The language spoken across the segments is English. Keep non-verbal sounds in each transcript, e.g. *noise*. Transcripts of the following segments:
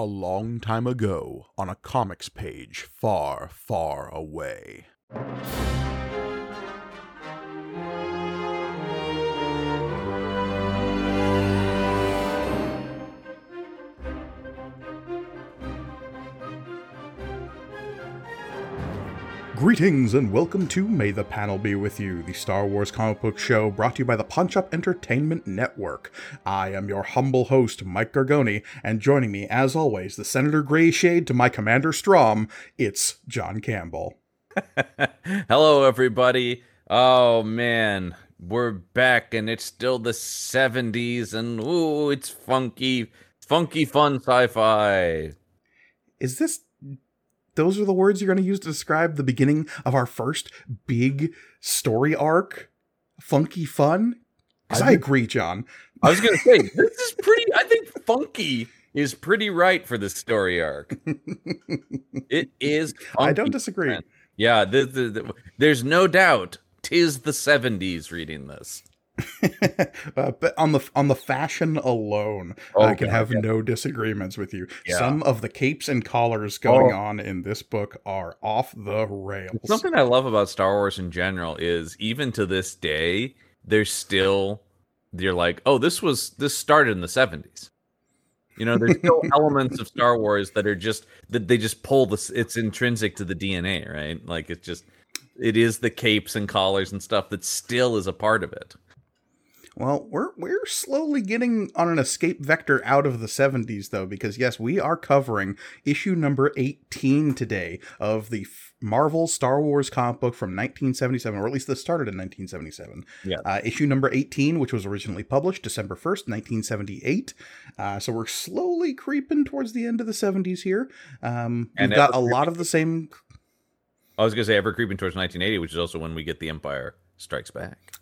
A long time ago, on a comics page far, far away. Greetings and welcome to May the Panel Be With You, the Star Wars comic book show brought to you by the Punch Up Entertainment Network. I am your humble host, Mike Gargoni, and joining me, as always, the Senator Grayshade to my Commander Strom, it's John Campbell. *laughs* Hello, everybody. Oh, man. We're back, and it's still the 70s, and ooh, it's funky, funky, fun sci fi. Is this those are the words you're going to use to describe the beginning of our first big story arc? Funky fun? Because I, I agree, John. I was going to say, this is pretty, I think funky is pretty right for the story arc. *laughs* it is. I don't disagree. Man. Yeah, the, the, the, there's no doubt tis the 70s reading this. *laughs* uh, but on the on the fashion alone, oh, I can God, have yeah. no disagreements with you. Yeah. Some of the capes and collars going oh. on in this book are off the rails. Something I love about Star Wars in general is even to this day, there's still you're like, oh, this was this started in the 70s. You know, there's still *laughs* elements of Star Wars that are just that they just pull this. It's intrinsic to the DNA, right? Like it's just it is the capes and collars and stuff that still is a part of it. Well, we're we're slowly getting on an escape vector out of the 70s though because yes, we are covering issue number 18 today of the Marvel Star Wars comic book from 1977 or at least this started in 1977. Yeah. Uh, issue number 18 which was originally published December 1st, 1978. Uh, so we're slowly creeping towards the end of the 70s here. Um, we've got a lot of the same I was going to say ever creeping towards 1980, which is also when we get the Empire Strikes Back.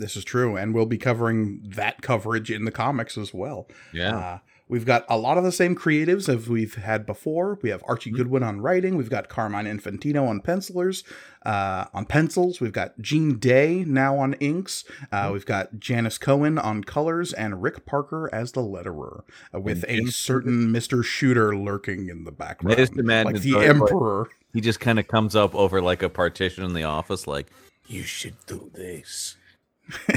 This is true, and we'll be covering that coverage in the comics as well. Yeah. Uh, we've got a lot of the same creatives as we've had before. We have Archie mm-hmm. Goodwin on writing. We've got Carmine Infantino on pencilers, uh, on pencils. We've got Gene Day now on inks. Uh, mm-hmm. We've got Janice Cohen on colors, and Rick Parker as the letterer, uh, with a certain Mister Shooter lurking in the background, like the Emperor. He just kind of comes up over like a partition in the office, like you should do this.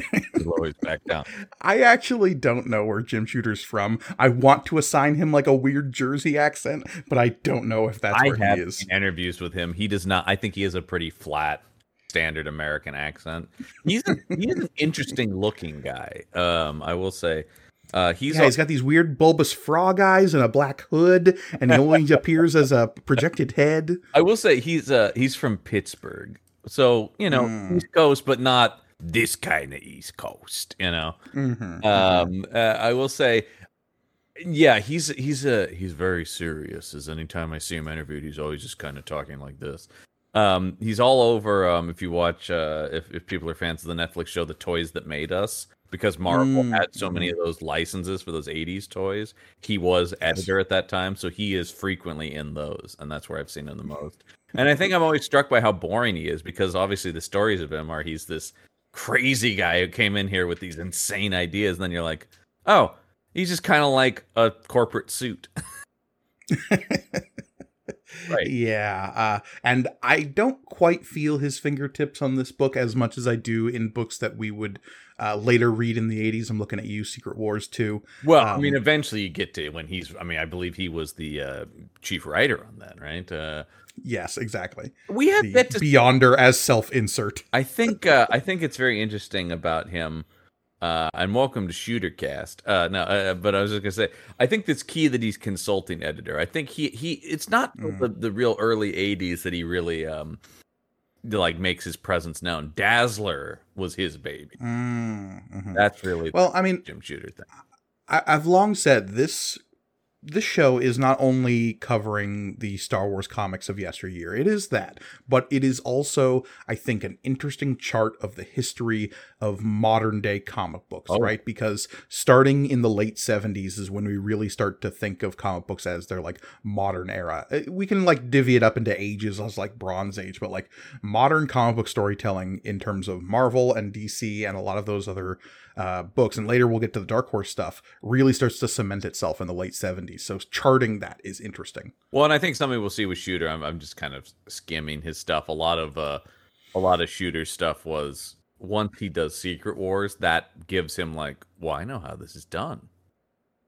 *laughs* He'll always back down. I actually don't know where Jim Shooter's from. I want to assign him like a weird Jersey accent, but I don't know if that's I where he is. Interviews with him, he does not. I think he has a pretty flat, standard American accent. He's a, he's an interesting looking guy. Um, I will say. Uh, he's yeah, he's got these weird bulbous frog eyes and a black hood, and he only *laughs* appears as a projected head. I will say he's uh he's from Pittsburgh, so you know mm. East Coast, but not this kind of East Coast, you know. Mm-hmm. Um, uh, I will say, yeah, he's he's a he's very serious. As anytime I see him interviewed, he's always just kind of talking like this. Um, he's all over. Um, if you watch, uh, if if people are fans of the Netflix show, The Toys That Made Us, because Marvel mm. had so many of those licenses for those '80s toys, he was editor at that time, so he is frequently in those, and that's where I've seen him the most. And I think I'm always struck by how boring he is because obviously the stories of him are he's this crazy guy who came in here with these insane ideas. And then you're like, oh, he's just kind of like a corporate suit. *laughs* right. Yeah. Uh, and I don't quite feel his fingertips on this book as much as I do in books that we would uh, later read in the 80s. I'm looking at you, Secret Wars 2. Well, um, I mean, eventually you get to when he's, I mean, I believe he was the uh, chief writer on that, right? Uh, Yes, exactly. We have the to... Beyonder as self-insert. I think uh, I think it's very interesting about him. Uh, and welcome to Shootercast. Uh, no, uh, but I was just gonna say, I think it's key that he's consulting editor. I think he he. It's not mm. the, the real early '80s that he really um like makes his presence known. Dazzler was his baby. Mm, mm-hmm. That's really well. I mean, Jim Shooter thing. I, I've long said this this show is not only covering the Star Wars comics of yesteryear, it is that, but it is also, I think, an interesting chart of the history of modern day comic books, oh. right? Because starting in the late 70s is when we really start to think of comic books as their like modern era. Uh, we can like divvy it up into ages as like Bronze Age, but like modern comic book storytelling in terms of Marvel and DC and a lot of those other uh, books, and later we'll get to the Dark Horse stuff, really starts to cement itself in the late 70s So charting that is interesting. Well, and I think something we'll see with Shooter. I'm, I'm just kind of skimming his stuff. A lot of uh, a lot of Shooter stuff was once he does Secret Wars, that gives him like, well, I know how this is done.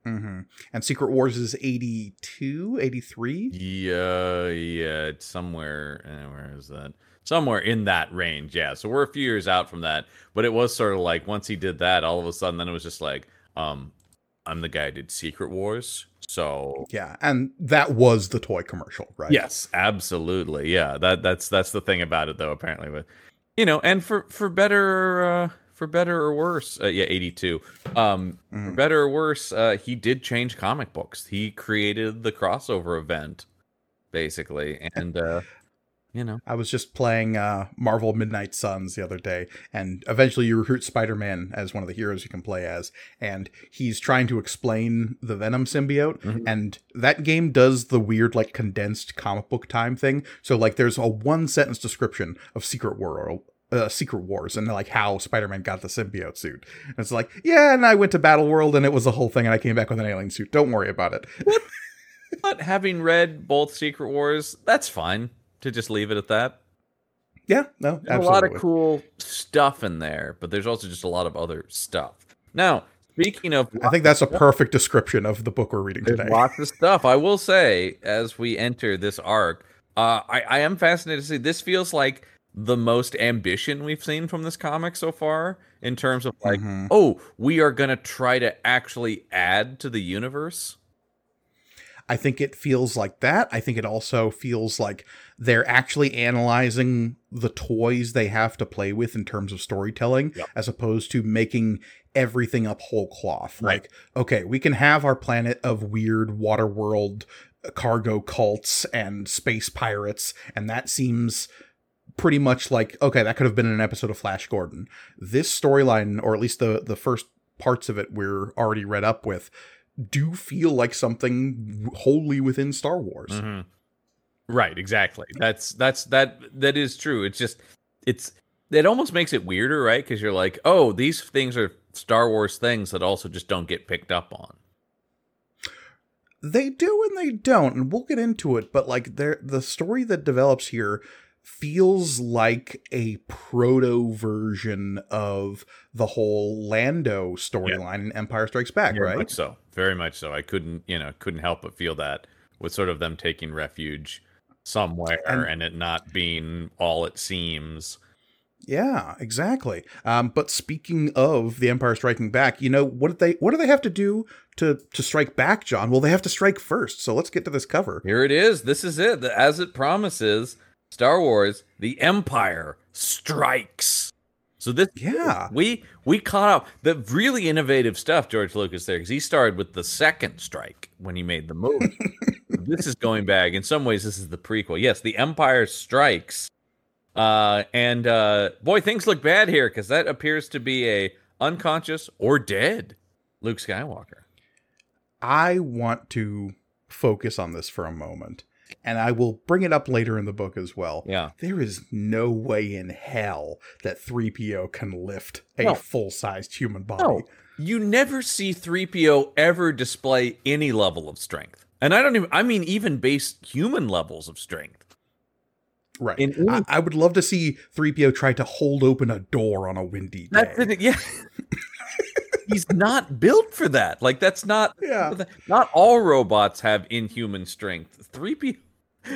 Mm-hmm. And Secret Wars is 82, 83? Yeah, yeah, it's somewhere. Eh, where is that? Somewhere in that range, yeah. So we're a few years out from that, but it was sort of like once he did that, all of a sudden, then it was just like, um, I'm the guy who did Secret Wars, so yeah, and that was the toy commercial, right? Yes, absolutely. Yeah, that that's that's the thing about it, though. Apparently, but you know, and for for better. Uh, for better or worse, uh, yeah, 82. Um, mm. For better or worse, uh, he did change comic books. He created the crossover event, basically, and uh, you know, I was just playing uh, Marvel Midnight Suns the other day, and eventually you recruit Spider-Man as one of the heroes you can play as, and he's trying to explain the Venom symbiote, mm-hmm. and that game does the weird like condensed comic book time thing. So like, there's a one sentence description of Secret World uh, Secret Wars and like how Spider-Man got the symbiote suit. And it's like, yeah, and I went to Battle World and it was a whole thing, and I came back with an alien suit. Don't worry about it. but having read both Secret Wars, that's fine to just leave it at that. Yeah, no, there's a lot of cool stuff in there, but there's also just a lot of other stuff. Now, speaking of, I think that's a perfect description of the book we're reading today. Lots of stuff. I will say, as we enter this arc, uh, I, I am fascinated to see. This feels like the most ambition we've seen from this comic so far in terms of like, mm-hmm. oh, we are going to try to actually add to the universe. I think it feels like that. I think it also feels like they're actually analyzing the toys they have to play with in terms of storytelling yep. as opposed to making everything up whole cloth. Right. Like, okay, we can have our planet of weird water world cargo cults and space pirates, and that seems pretty much like okay that could have been an episode of flash gordon this storyline or at least the the first parts of it we're already read up with do feel like something wholly within star wars mm-hmm. Right exactly that's that's that that is true it's just it's it almost makes it weirder right because you're like oh these things are star wars things that also just don't get picked up on they do and they don't and we'll get into it but like there the story that develops here feels like a proto version of the whole Lando storyline yeah. in Empire Strikes Back, Very right? Much so, very much so. I couldn't, you know, couldn't help but feel that with sort of them taking refuge somewhere and, and it not being all it seems. Yeah, exactly. Um, but speaking of the Empire Striking Back, you know what did they what do they have to do to to strike back, John? Well, they have to strike first. So let's get to this cover. Here it is. This is it. As it promises, Star Wars: The Empire Strikes. So this, yeah, we we caught up the really innovative stuff, George Lucas there, because he started with the second strike when he made the movie. *laughs* this is going back. In some ways, this is the prequel. Yes, The Empire Strikes. Uh, and uh, boy, things look bad here because that appears to be a unconscious or dead Luke Skywalker. I want to focus on this for a moment and I will bring it up later in the book as well. Yeah. There is no way in hell that 3PO can lift a no. full sized human body. No. You never see 3PO ever display any level of strength. And I don't even, I mean, even base human levels of strength. Right. In, I, I, would love to see 3PO try to hold open a door on a windy day. That's yeah. *laughs* He's not built for that. Like that's not yeah. Not all robots have inhuman strength. 3PO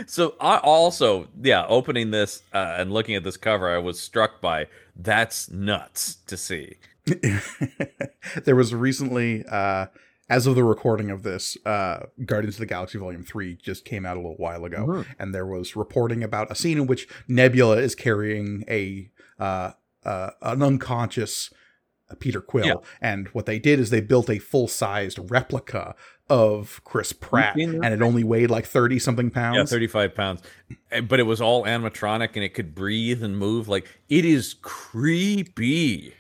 so I also, yeah, opening this uh, and looking at this cover, I was struck by that's nuts to see. *laughs* there was recently, uh, as of the recording of this, uh, Guardians of the Galaxy Volume Three just came out a little while ago, mm-hmm. and there was reporting about a scene in which Nebula is carrying a uh, uh, an unconscious Peter Quill, yeah. and what they did is they built a full sized replica of Chris Pratt, and it only weighed like thirty something pounds. Yeah, thirty five pounds, but it was all animatronic and it could breathe and move. Like it is creepy.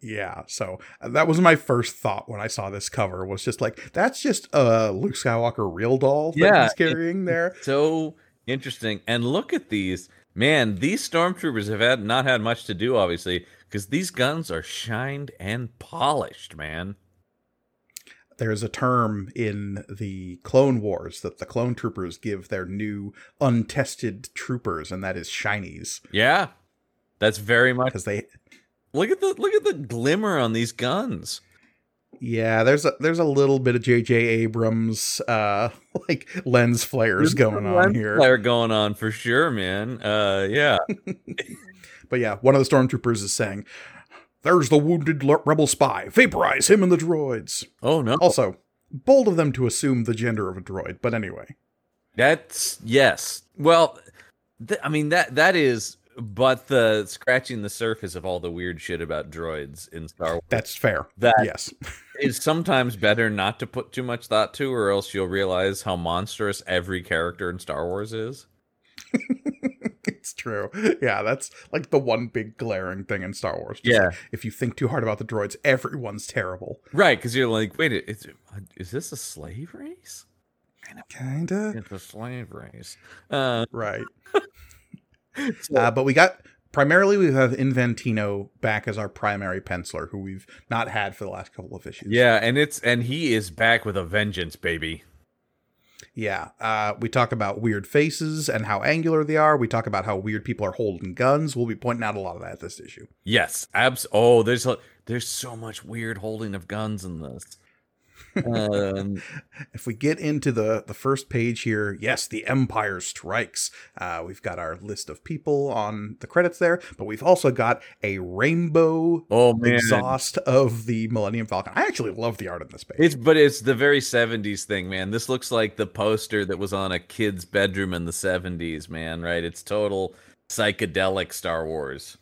Yeah, so uh, that was my first thought when I saw this cover. Was just like that's just a Luke Skywalker real doll that yeah, he's carrying there. *laughs* So interesting. And look at these, man. These stormtroopers have had not had much to do, obviously, because these guns are shined and polished, man there's a term in the Clone Wars that the clone troopers give their new untested troopers, and that is shinies. Yeah, that's very much because they look at the look at the glimmer on these guns. Yeah, there's a there's a little bit of J.J. Abrams uh *laughs* like lens flares There's going on lens here. Flare going on for sure, man. Uh, yeah. *laughs* But yeah, one of the stormtroopers is saying, "There's the wounded rebel spy. Vaporize him and the droids." Oh no. Also, bold of them to assume the gender of a droid, but anyway. That's yes. Well, th- I mean that that is but the scratching the surface of all the weird shit about droids in Star Wars That's fair. That- yes. *laughs* is sometimes better not to put too much thought to, or else you'll realize how monstrous every character in Star Wars is. *laughs* it's true. Yeah, that's like the one big glaring thing in Star Wars. Just Yeah. like, if you think too hard about the droids, everyone's terrible. Right, because you're like, wait, is, is this a slave race? Kinda. Kinda. It's a slave race. Uh, Right. *laughs* so- Uh, but we got primarily we have Infantino back as our primary penciler, who we've not had for the last couple of issues. yeah, and it's and he is back with a vengeance, baby. Yeah. Uh, we talk about weird faces and how angular they are. We talk about how weird people are holding guns. We'll be pointing out a lot of that this issue. Yes, abs. Oh, there's a, there's so much weird holding of guns in this. Um, *laughs* If we get into the the first page here, yes, the Empire strikes. Uh, we've got our list of people on the credits there, but we've also got a rainbow oh man, exhaust of the Millennium Falcon. I actually love the art on this page. It's but it's the very 70s thing, man. This looks like the poster that was on a kid's bedroom in the 70s, man, right? It's total psychedelic Star Wars.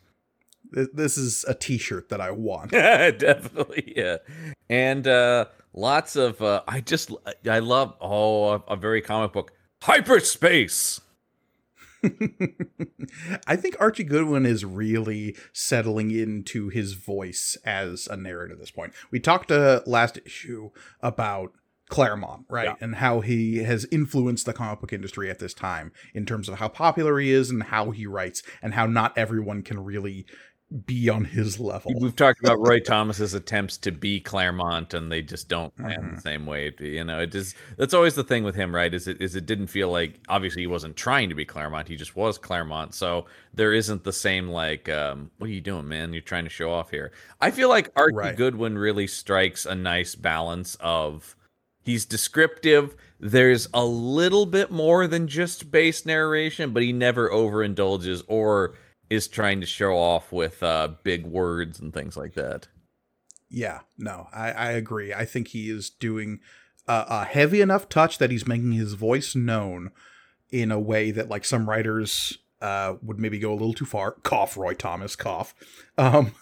This is a T-shirt that I want. *laughs* Definitely, yeah. And uh lots of uh I just I love oh a, a very comic book hyperspace. *laughs* I think Archie Goodwin is really settling into his voice as a narrator at this point. We talked uh, last issue about Claremont, right? Yeah. And how he has influenced the comic book industry at this time in terms of how popular he is and how he writes and how not everyone can really be on his level. We've talked about Roy *laughs* Thomas's attempts to be Claremont, and they just don't land Mhm. the same way. You know, it is. That's always the thing with him, right? Is it is it didn't feel like obviously he wasn't trying to be Claremont. He just was Claremont. So there isn't the same like, um, what are you doing, man? You're trying to show off here. I feel like Archie Right. Goodwin really strikes a nice balance of he's descriptive. There's a little bit more than just base narration, but he never overindulges or is trying to show off with uh, big words and things like that. Yeah, no, I, I agree. I think he is doing a, a heavy enough touch that he's making his voice known in a way that like some writers uh, would maybe go a little too far. Cough, Roy Thomas, cough. Um,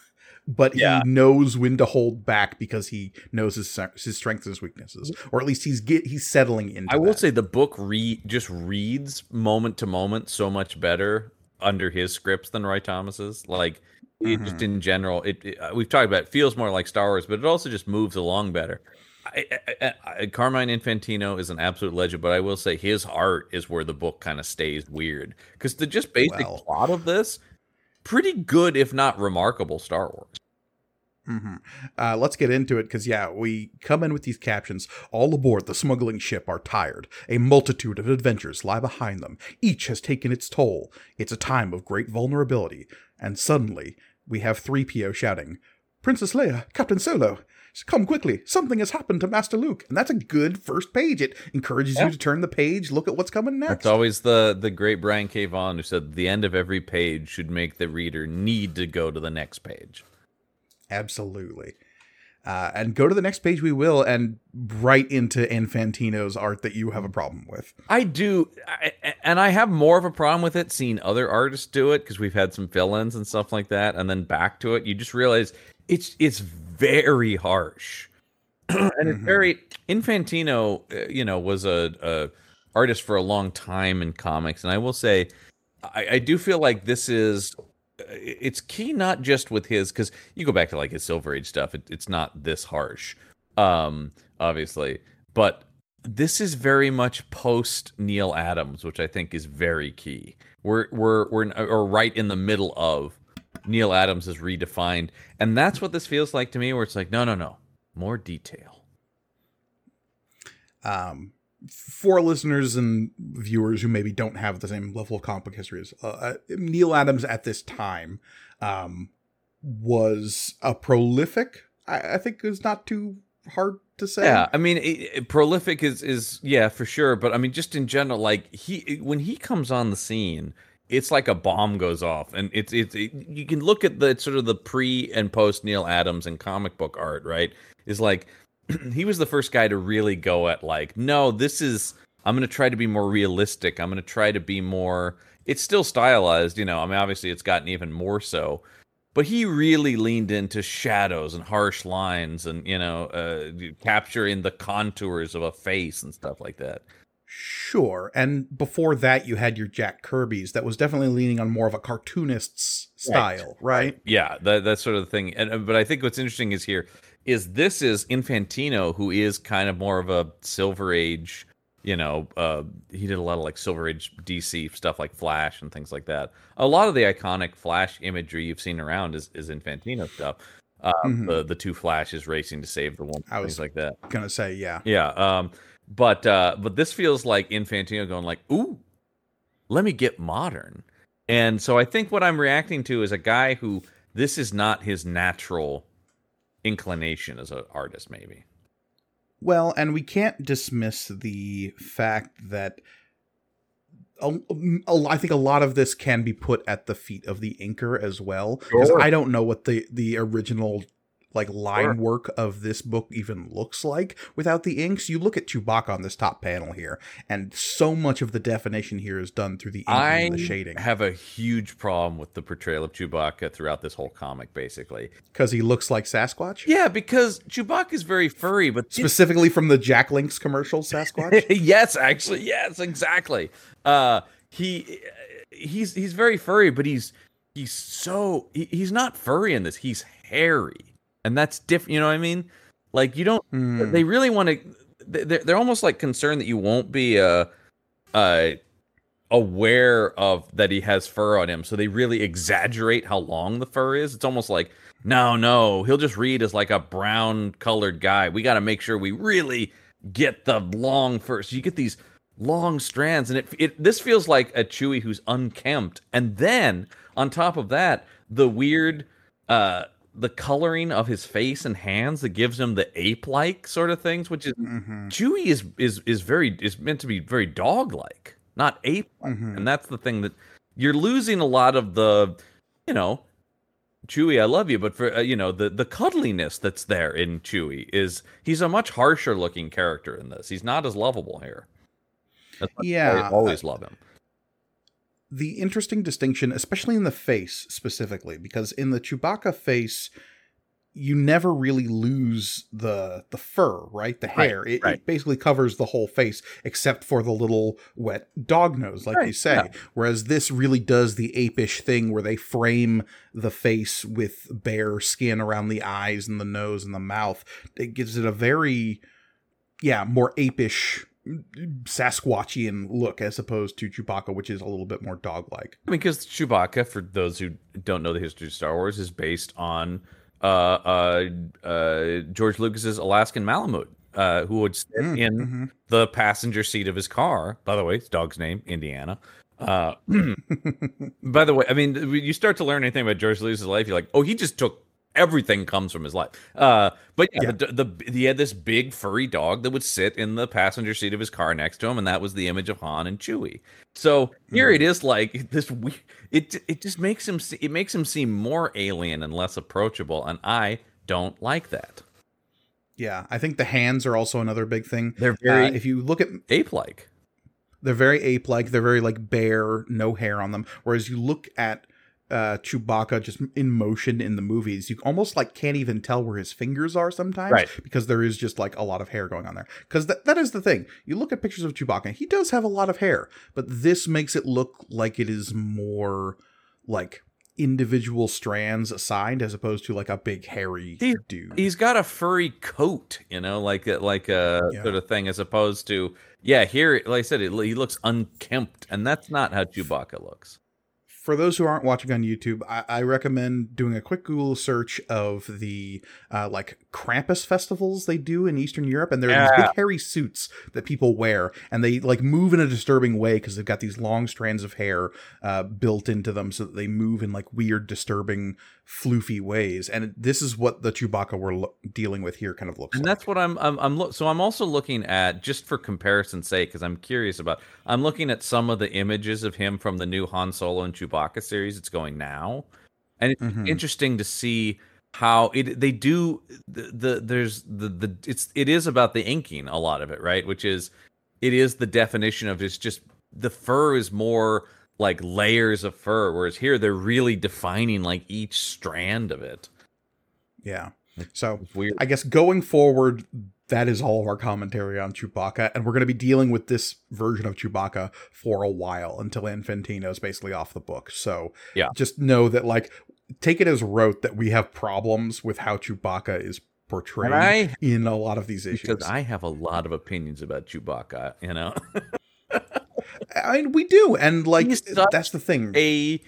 but Yeah. he knows when to hold back because he knows his his strengths and his weaknesses, or at least he's get he's settling into. I will that. say the book re- just reads moment to moment so much better under his scripts than Roy Thomas's. Like it just in general, it, it- uh, we've talked about it feels more like Star Wars, but it also just moves along better. I, I, I, Carmine Infantino is an absolute legend, but I will say his art is where the book kind of stays weird because the just basic Well. plot of this pretty good, if not remarkable, Star Wars. Hmm Uh, let's get into it because, yeah, we come in with these captions. All aboard the smuggling ship are tired. A multitude of adventures lie behind them. Each has taken its toll. It's a time of great vulnerability. And suddenly, we have 3PO shouting, Princess Leia, Captain Solo, come quickly. Something has happened to Master Luke. And that's a good first page. It encourages Yeah. you to turn the page, look at what's coming next. It's always the the great Brian K. Vaughan who said the end of every page should make the reader need to go to the next page. Absolutely. Uh, and go to the next page, we will, and right into Infantino's art that you have a problem with. I do, I, and I have more of a problem with it seeing other artists do it because we've had some fill-ins and stuff like that, and then back to it, you just realize it's it's very harsh, *clears throat* and it's Mhm. very Infantino. uh, You know, was a, a artist for a long time in comics, and I will say, I, I do feel like this is. It's key not just with his because you go back to like his Silver Age stuff. It, it's not this harsh, um, obviously, but this is very much post Neal Adams, which I think is very key. We're we're we're or right in the middle of Neal Adams is redefined, and that's what this feels like to me. Where it's like, no, no, no, more detail, Um, for listeners and viewers who maybe don't have the same level of comic book history as uh, uh, Neal Adams at this time um, was a prolific. I, I think is not too hard to say. Yeah, I mean, it, it, prolific is is yeah for sure, but I mean, just in general, like he when he comes on the scene, it's like a bomb goes off, and it's it's it, you can look at the sort of the pre and post Neal Adams and comic book art, right? Is like *clears throat* he was the first guy to really go at like, no, this is I'm going to try to be more realistic. I'm going to try to be more. It's still stylized, you know. I mean, obviously, it's gotten even more so, but he really leaned into shadows and harsh lines, and you know, uh, capturing the contours of a face and stuff like that. Sure. And before that, you had your Jack Kirby's that was definitely leaning on more of a cartoonist's style, right? right? Yeah, that, that sort of the thing. And uh, but I think what's interesting is here is this is Infantino, who is kind of more of a Silver Age. You know, uh, he did a lot of like Silver Age DC stuff, like Flash and things like that. A lot of the iconic Flash imagery you've seen around is, is Infantino stuff. Uh, mm-hmm. The the two Flashes racing to save the one, I things like that. Gonna say, yeah, yeah. Um, but uh, but this feels like Infantino going like, ooh, let me get modern. And so I think what I'm reacting to is a guy who this is not his natural inclination as an artist, maybe. Well, and we can't dismiss the fact that a, a, I think a lot of this can be put at the feet of the inker as well, because sure. I don't know what the the original like line sure. work of this book even looks like without the inks. You look at Chewbacca on this top panel here, and so much of the definition here is done through the ink I and the shading. I have a huge problem with the portrayal of Chewbacca throughout this whole comic, basically. Because he looks like Sasquatch? Yeah, because Chewbacca is very furry, but specifically from the Jack Link's commercial, Sasquatch? *laughs* yes, actually, yes, exactly. Uh he he's he's very furry, but he's he's so he, he's not furry in this. He's hairy and that's different. You know what I mean? Like you don't. Mm. They really want to. They're, they're almost like concerned that you won't be uh, uh, aware of that he has fur on him, so they really exaggerate how long the fur is. It's almost like no, no, he'll just read as like a brown colored guy. We got to make sure we really get the long fur. So you get these long strands, and it it this feels like a Chewie who's unkempt, and then on top of that, the weird uh the coloring of his face and hands that gives him the ape-like sort of things, which is mm-hmm. Chewie is is is very is meant to be very dog-like, not ape, mm-hmm. and that's the thing that you're losing a lot of the, you know, Chewie, I love you, but for uh, you know the the cuddliness that's there in Chewie is he's a much harsher looking character in this. He's not as lovable here. yeah, I always love him the interesting distinction, especially in the face specifically, because in the Chewbacca face, you never really lose the the fur, right? The hair. Right, it, right. it, basically covers the whole face except for the little wet dog nose, like right, you say. Yeah. Whereas this really does the apish thing where they frame the face with bare skin around the eyes and the nose and the mouth. It gives it a very yeah, more apish Sasquatchian look as opposed to Chewbacca, which is a little bit more dog-like. I mean, because Chewbacca, for those who don't know the history of Star Wars, is based on uh, uh, uh, George Lucas's Alaskan Malamute, uh, who would sit mm, in mm-hmm. the passenger seat of his car. By the way, his dog's name Indiana. Uh, *clears throat* by the way, I mean, you start to learn anything about George Lucas's life, you're like, oh, he just took everything comes from his life. Uh, but yeah, yeah. The, the, he had this big furry dog that would sit in the passenger seat of his car next to him, and that was the image of Han and Chewie. So here mm. it is, like *laughs* this. We, It it just makes him it makes him seem more alien and less approachable, and I don't like that. Yeah, I think the hands are also another big thing. They're very uh, if you look at ape like. They're very ape like. They're very like bare, no hair on them. Whereas you look at uh, Chewbacca just in motion in the movies, you almost like can't even tell where his fingers are sometimes, right. Because there is just like a lot of hair going on there. Because that, that is the thing. You look at pictures of Chewbacca, he does have a lot of hair, but this makes it look like it is more like individual strands assigned as opposed to like a big hairy he, dude. He's got a furry coat, you know, like like a yeah. sort of thing, as opposed to yeah. Here, like I said, it, he looks unkempt, and that's not how Chewbacca looks for those who aren't watching on YouTube, I, I recommend doing a quick Google search of the uh, like Krampus festivals they do in Eastern Europe, and there are these big hairy suits that people wear, and they like move in a disturbing way because they've got these long strands of hair uh, built into them, so that they move in like weird, disturbing, floofy ways. And this is what the Chewbacca we're lo- dealing with here kind of looks like. and like. that's what I'm I'm, I'm look so I'm also looking at just for comparison's sake because I'm curious about I'm looking at some of the images of him from the new Han Solo and Chewbacca series it's going now and it's Mhm. interesting to see how it they do the, the there's the the it's it is about the inking a lot of it right which is it is the definition of it's just the fur is more like layers of fur whereas here they're really defining like each strand of it yeah. So I guess going forward, that is all of our commentary on Chewbacca, and we're going to be dealing with this version of Chewbacca for a while until Infantino is basically off the book. So Yeah. just know that like take it as rote that we have problems with how Chewbacca is portrayed I- in a lot of these issues. because I have a lot of opinions about Chewbacca, you know. *laughs* I mean, we do, and like that's the thing. a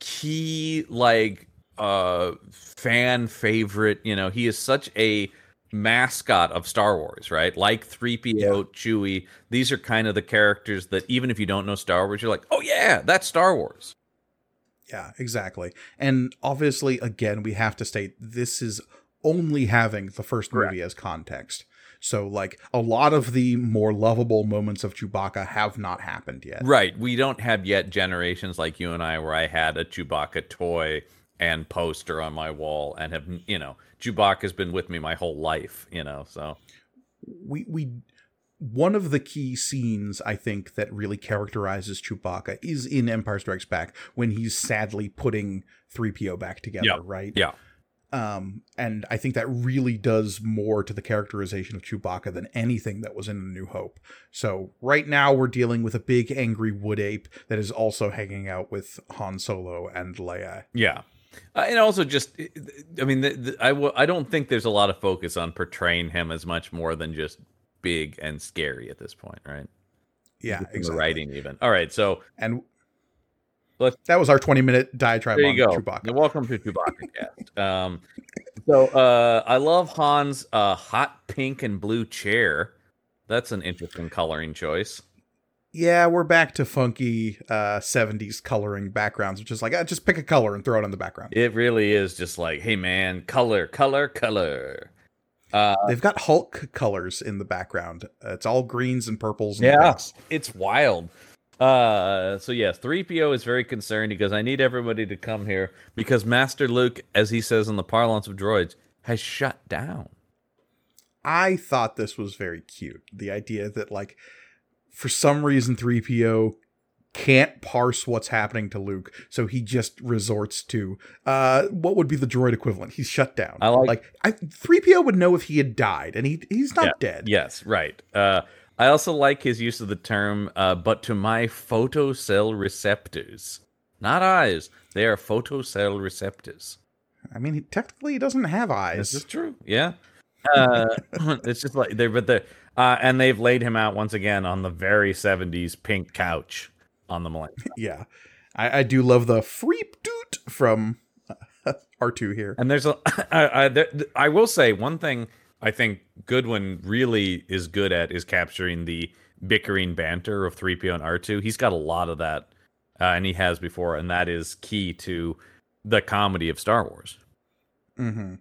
key like uh fan favorite, you know, he is such a mascot of Star Wars, right? Like 3PO, Chewie. These are kind of the characters that even if you don't know Star Wars, you're like, "Oh yeah, that's Star Wars." Yeah, exactly. And obviously, again, we have to state this is only having the first Correct. movie as context. So, like, a lot of the more lovable moments of Chewbacca have not happened yet. Right. We don't have yet generations like you and I where I had a Chewbacca toy and poster on my wall and have, you know, Chewbacca's been with me my whole life, you know. So, We, we, one of the key scenes I think that really characterizes Chewbacca is in Empire Strikes Back when he's sadly putting 3PO back together, Yeah. right? yeah. Um, and I think that really does more to the characterization of Chewbacca than anything that was in A New Hope. So right now we're dealing with a big angry wood ape that is also hanging out with Han Solo and Leia. Yeah. Uh, and also just I mean the, the, I w- I don't think there's a lot of focus on portraying him as much more than just big and scary at this point, right? Yeah, From the exactly. writing even. All right, so And Let's- that was our 20 minute diatribe there on you go. Chewbacca. Welcome to Chewbacca Cast. Um, so uh, I love Han's uh, hot pink and blue chair. That's an interesting coloring choice. Yeah, we're back to funky uh, 70s coloring backgrounds, which is like, ah, just pick a color and throw it on the background. It really is just like, hey man, color, color, color. Uh, They've got Hulk colors in the background. Uh, it's all greens and purples and yeah, pinks. it's wild. Uh, so yes, 3PO is very concerned. He goes, I need everybody to come here because Master Luke, as he says in the parlance of droids, has shut down. I thought this was very cute. The idea that like for some reason 3PO can't parse what's happening to Luke, so he just resorts to uh what would be the droid equivalent. He's shut down. I like- like I 3PO would know if he had died and he he's not Yeah. dead. Yes, right. Uh, I also like his use of the term, uh, but to my photocell receptors, not eyes, they are photocell receptors. I mean, he, technically he doesn't have eyes. This is true. Yeah. Uh, *laughs* it's just like they're, but the, uh, and they've laid him out once again on the very 70s pink couch on the Millennium. *laughs* yeah. I, I do love the freep doot from *laughs* R2 here. And there's a, *laughs* I, I, there, I will say one thing I think Goodwin really is good at is capturing the bickering banter of 3PO and R2. He's got a lot of that, uh, and he has before, and that is key to the comedy of Star Wars. Mm-hmm.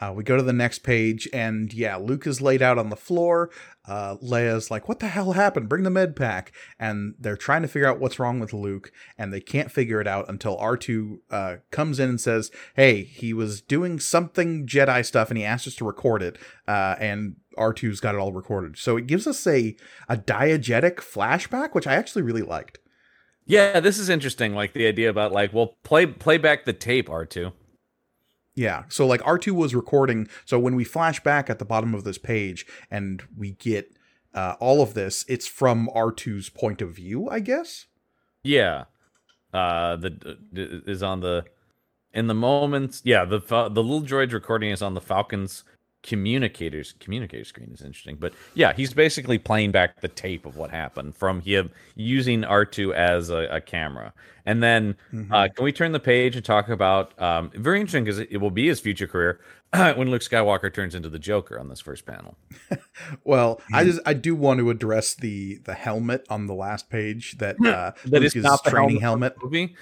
Uh, we go to the next page, and yeah, Luke is laid out on the floor. Uh, Leia's like, "What the hell happened? Bring the med pack." And they're trying to figure out what's wrong with Luke, and they can't figure it out until R two uh, comes in and says, "Hey, he was doing something Jedi stuff, and he asked us to record it." Uh, and R2's got it all recorded, so it gives us a a diegetic flashback, which I actually really liked. Yeah, this is interesting. Like the idea about like, well, play play back the tape, R2. Yeah. So like R2 was recording. So when we flash back at the bottom of this page and we get uh, all of this, it's from R2's point of view, I guess. Yeah. Uh the is on the in the moments. Yeah, the the little droid's recording is on the Falcon's communicators communicator screen is interesting but yeah he's basically playing back the tape of what happened from him using r2 as a, a camera and then mm-hmm. uh, can we turn the page and talk about um, very interesting because it, it will be his future career *clears throat* when luke skywalker turns into the joker on this first panel *laughs* well i just i do want to address the the helmet on the last page that *clears throat* uh that luke is, is training helmet, helmet. movie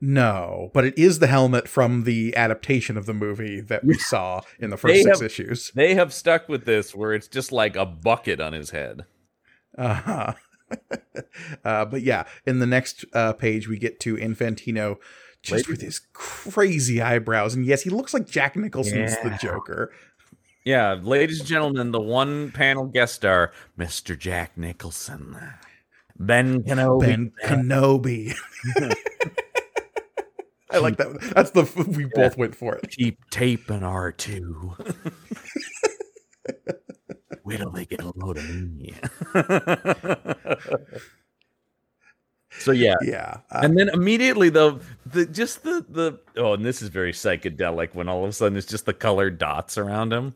no, but it is the helmet from the adaptation of the movie that we *laughs* saw in the first they six have, issues. They have stuck with this where it's just like a bucket on his head. Uh-huh. *laughs* uh, but yeah, in the next uh, page, we get to Infantino just with his crazy eyebrows. And yes, he looks like Jack Nicholson's yeah. the Joker. Yeah, ladies and gentlemen, the one panel guest star, Mr. Jack Nicholson. Ben Kenobi. Ben Kenobi. *laughs* I like that. That's the we yeah. both went for it. Keep taping R two. Wait till they get a load of me. *laughs* so yeah, yeah, uh, and then immediately though, the just the the oh, and this is very psychedelic when all of a sudden it's just the colored dots around him.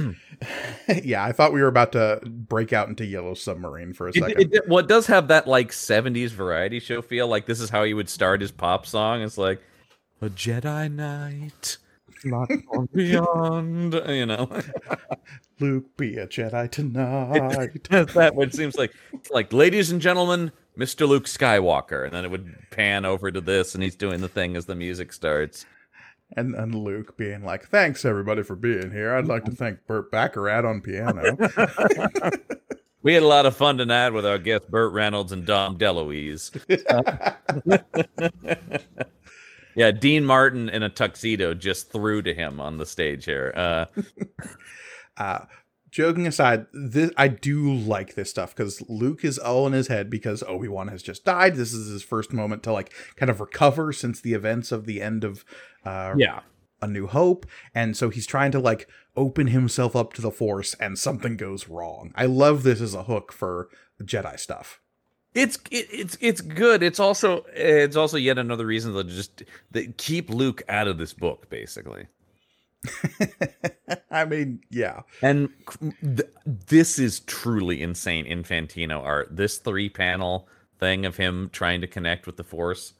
*clears throat* yeah, I thought we were about to break out into Yellow Submarine for a second. It, it, well, it does have that like '70s variety show feel. Like this is how he would start his pop song. It's like a Jedi Knight, not *laughs* beyond. You know, *laughs* Luke, be a Jedi tonight. *laughs* that what seems like. Like, ladies and gentlemen, Mr. Luke Skywalker, and then it would pan over to this, and he's doing the thing as the music starts and and Luke being like, "Thanks everybody for being here. I'd like to thank Burt Bacharach on piano." *laughs* we had a lot of fun tonight with our guests Burt Reynolds and Dom DeLuise. *laughs* yeah, Dean Martin in a tuxedo just threw to him on the stage here. Uh, *laughs* uh, joking aside, this I do like this stuff because Luke is all in his head because Obi Wan has just died. This is his first moment to like kind of recover since the events of the end of uh, yeah a New Hope, and so he's trying to like open himself up to the Force, and something goes wrong. I love this as a hook for Jedi stuff. It's it, it's it's good. It's also it's also yet another reason to just that keep Luke out of this book, basically. *laughs* I mean, yeah. And th- this is truly insane Infantino art. This three panel thing of him trying to connect with the Force.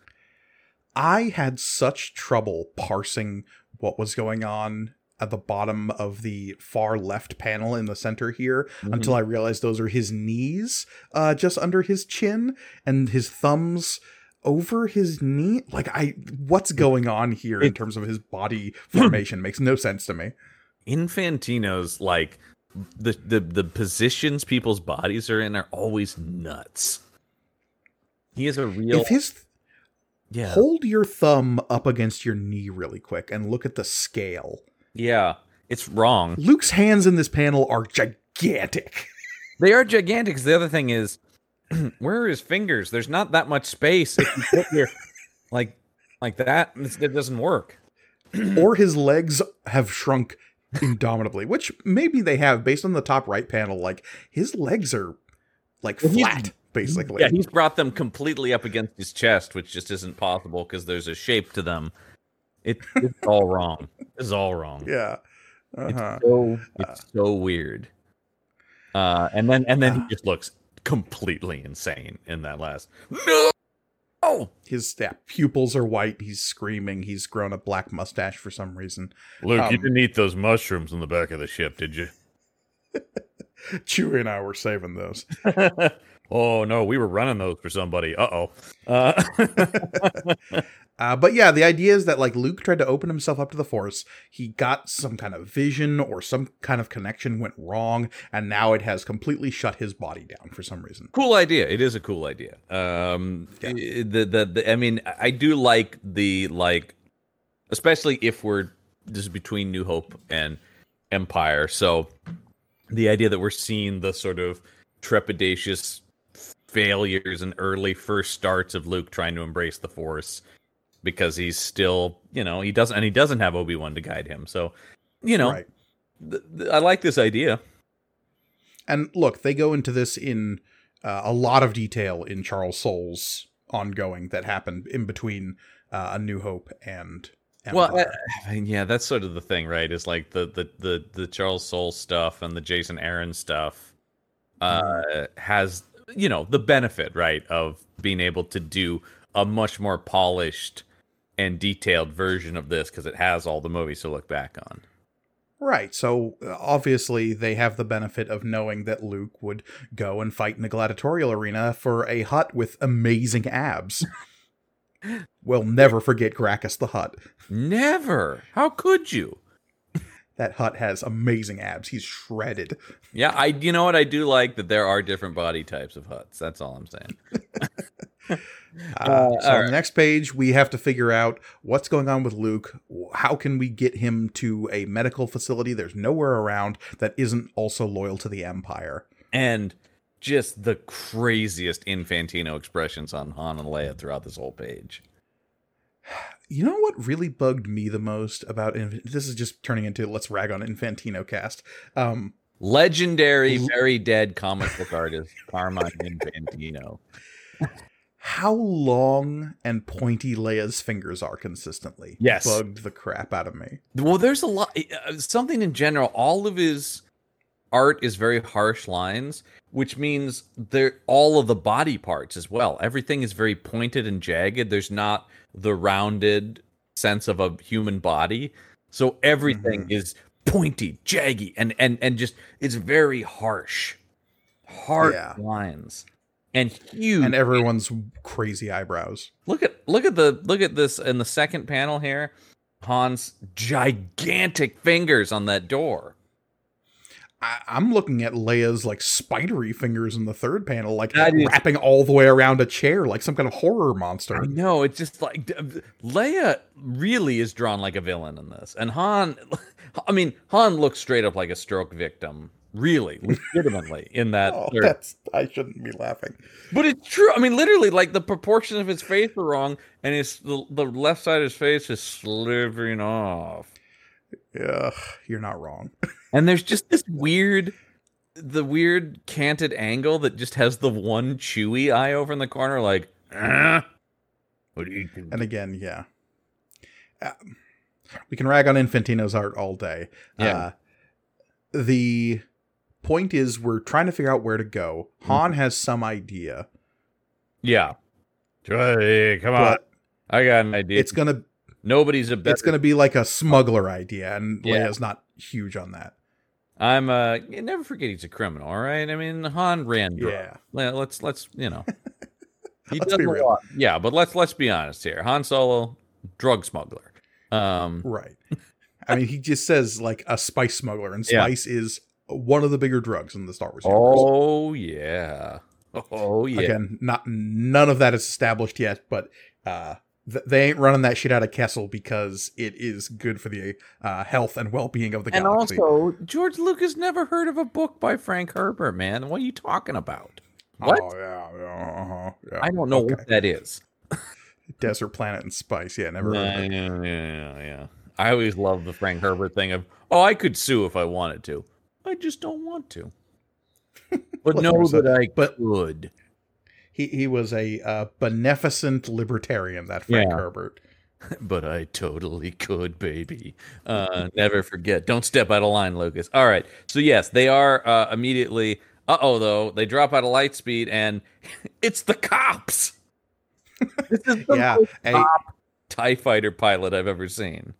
I had such trouble parsing what was going on at the bottom of the far left panel in the center here mm-hmm. until I realized those are his knees uh, just under his chin and his thumbs over his knee? Like i what's going on here in terms of his body formation? Makes no sense to me. Infantino's like the, the the positions people's bodies are in are always nuts. He is a real if his yeah. hold your thumb up against your knee really quick and look at the scale. Yeah it's wrong. Luke's hands in this panel are gigantic. They are gigantic the other thing is *clears throat* where are his fingers? There's not that much space. If you put your *laughs* like like that, it doesn't work. *clears throat* or his legs have shrunk indomitably, which maybe they have based on the top right panel. Like his legs are like flat, basically. Yeah, he's brought them completely up against his chest, which just isn't possible because there's a shape to them. It, it's all wrong. It's all wrong. Yeah. Uh-huh. It's so it's uh, so weird. Uh, and then and then uh, he just looks completely insane in that last. No. Oh, his yeah, pupils are white. He's screaming. He's grown a black mustache for some reason. Luke, um, you didn't eat those mushrooms in the back of the ship, did you? *laughs* Chewie and I were saving those. *laughs* oh no, we were running those for somebody. Uh-oh. Uh *laughs* *laughs* Uh, but yeah, the idea is that like Luke tried to open himself up to the Force. He got some kind of vision or some kind of connection went wrong, and now it has completely shut his body down for some reason. Cool idea. It is a cool idea. Um, yeah. the, the the I mean, I do like the like, especially if we're this is between New Hope and Empire. So the idea that we're seeing the sort of trepidatious failures and early first starts of Luke trying to embrace the Force because he's still, you know, he doesn't and he doesn't have Obi Wan to guide him. So, you know, right. th- th- I like this idea. And look, they go into this in uh, a lot of detail in Charles Soule's ongoing that happened in between uh, A New Hope and Well, I, I mean, yeah, that's sort of the thing, right? Is like the the the the Charles Soule stuff and the Jason Aaron stuff uh has you know the benefit, right, of being able to do a much more polished and detailed version of this because it has all the movies to look back on. Right. So uh, obviously they have the benefit of knowing that Luke would go and fight in a gladiatorial arena for a Hutt with amazing abs. *laughs* we'll never forget Grakkus the Hutt. Never. How could you? That Hutt has amazing abs. He's shredded. Yeah, I you know what I do like that there are different body types of Hutts. That's all I'm saying. Uh, Uh, so on the next page, we have to figure out what's going on with Luke. How can we get him to a medical facility? There's nowhere around that isn't also loyal to the Empire. and just the craziest Infantino expressions on Han and Leia throughout this whole page. You know what really bugged me the most about this is just turning into let's rag on Infantino cast. Um, Legendary, very dead comic book artist Carmine Infantino. how long and pointy Leia's fingers are consistently. Yes. bugged the crap out of me. Well, there's a lot. uh, Something in general. All of his art is very harsh lines, which means they're all of the body parts as well. Everything is very pointed and jagged. There's not the rounded sense of a human body. So everything Mhm. is pointy, jaggy, and and and just it's very harsh, hard Yeah. lines, and huge. And everyone's crazy eyebrows. Look at look at the look at this in the second panel here. Han's gigantic fingers on that door. I, I'm looking at Leia's like spidery fingers in the third panel, like That is- wrapping all the way around a chair, like some kind of horror monster. I know it's just like Leia really is drawn like a villain in this, and Han. *laughs* I mean, Han looks straight up like a stroke victim, really, legitimately in that. *laughs* Oh, third. that's I shouldn't be laughing. But it's true. I mean, literally, like the proportion of his face are wrong, and his the, the left side of his face is slivering off. Yeah, you're not wrong. *laughs* And there's just this weird, the weird canted angle that just has the one chewy eye over in the corner, like, "Ah, what do you do? And again, yeah. Uh, we can rag on Infantino's art all day. Yeah. Uh, the point is, we're trying to figure out where to go. Han has some idea, Yeah. Come on. I got an idea. it's gonna Nobody's a better. it's gonna be like a smuggler idea, and Yeah. Leia's not huge on that. I'm uh never forget he's a criminal, all right? I mean Han ran. Yeah. Le- Let's let's you know. *laughs* He Let's be real. Yeah, but let's let's be honest here. Han Solo, drug smuggler. Um Right. I mean, he just says like a spice smuggler, and *laughs* Yeah. spice is one of the bigger drugs in the Star Wars universe. Oh yeah. Oh yeah. Again, not none of that is established yet, but uh, they ain't running that shit out of Kessel because it is good for the uh, health and well being of the and galaxy. also, George Lucas never heard of a book by Frank Herbert, man. What are you talking about? What? Oh yeah, yeah, uh-huh, yeah. I don't know Okay. what that is. *laughs* Desert Planet and Spice. Yeah, never. Yeah, heard of it. yeah, yeah, yeah. I always love the Frank Herbert thing of, oh, I could sue if I wanted to. I just don't want to. *laughs* But know that I but- could. He he was a uh, beneficent libertarian. That Frank Yeah. Herbert. *laughs* But I totally could, baby. Uh, never forget. Don't step out of line, Lucas. All right. So yes, they are uh, immediately. Uh oh, though they drop out of light speed, and *laughs* it's the cops. this is the *laughs* Yeah. most A, Tie fighter pilot I've ever seen.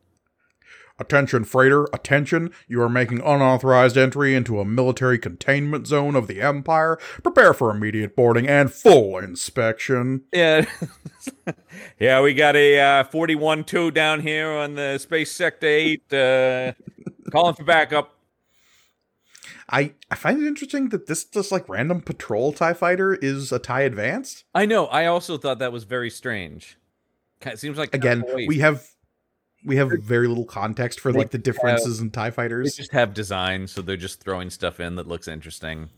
Attention, freighter, attention. You are making unauthorized entry into a military containment zone of the Empire. Prepare for immediate boarding and full inspection. Yeah, *laughs* yeah, we got a uh, forty-one two down here on the space sector eight. Uh, calling for backup. I, I find it interesting that this just like random patrol TIE fighter is a TIE advanced. I know. I also thought that was very strange. It seems like Again, of a waste. we have we have very little context for like the differences in TIE Fighters. They just have design, so they're just throwing stuff in that looks interesting.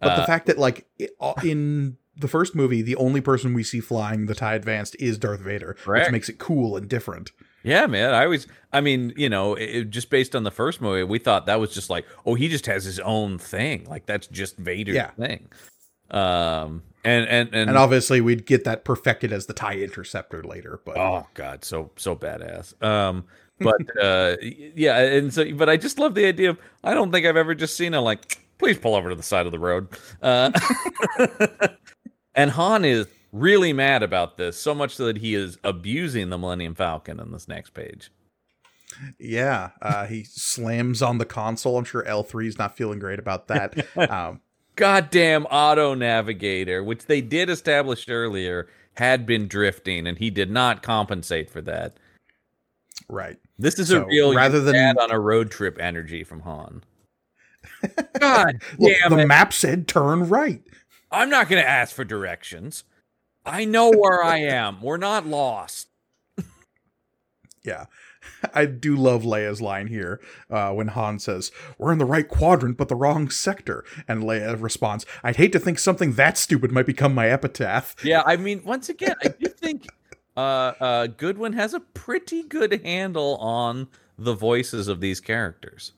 But the Uh, fact that like uh, in the first movie, the only person we see flying the TIE advanced is Darth Vader, Correct. which makes it cool and different. yeah, man. I always, I mean, you know, it, it- just based on the first movie, we thought that was just like, oh, he just has his own thing. Like that's just Vader's Yeah. thing. Um, and and and, And obviously, we'd get that perfected as the tie interceptor later. But oh god, so so badass. Um, but *laughs* uh, yeah, and so but I just love the idea of I don't think I've ever just seen a like please pull over to the side of the road. Uh, *laughs* and Han is really mad about this so much so that he is abusing the Millennium Falcon in this next page. yeah, uh, he *laughs* slams on the console. I'm sure L3 is not feeling great about that. um, goddamn auto navigator, which they did establish earlier, had been drifting, and he did not compensate for that. right. This is So, a real rather than on a road trip energy from Han. *laughs* God Look, damn the it! map said turn right. I'm not going to ask for directions. I know where I am. We're not lost. *laughs* Yeah. *laughs* I do love Leia's line here uh, when Han says, We're in the right quadrant, but the wrong sector. And Leia responds, I'd hate to think something that stupid might become my epitaph. Yeah, I mean, once again, I do think *laughs* uh, uh, Goodwin has a pretty good handle on the voices of these characters.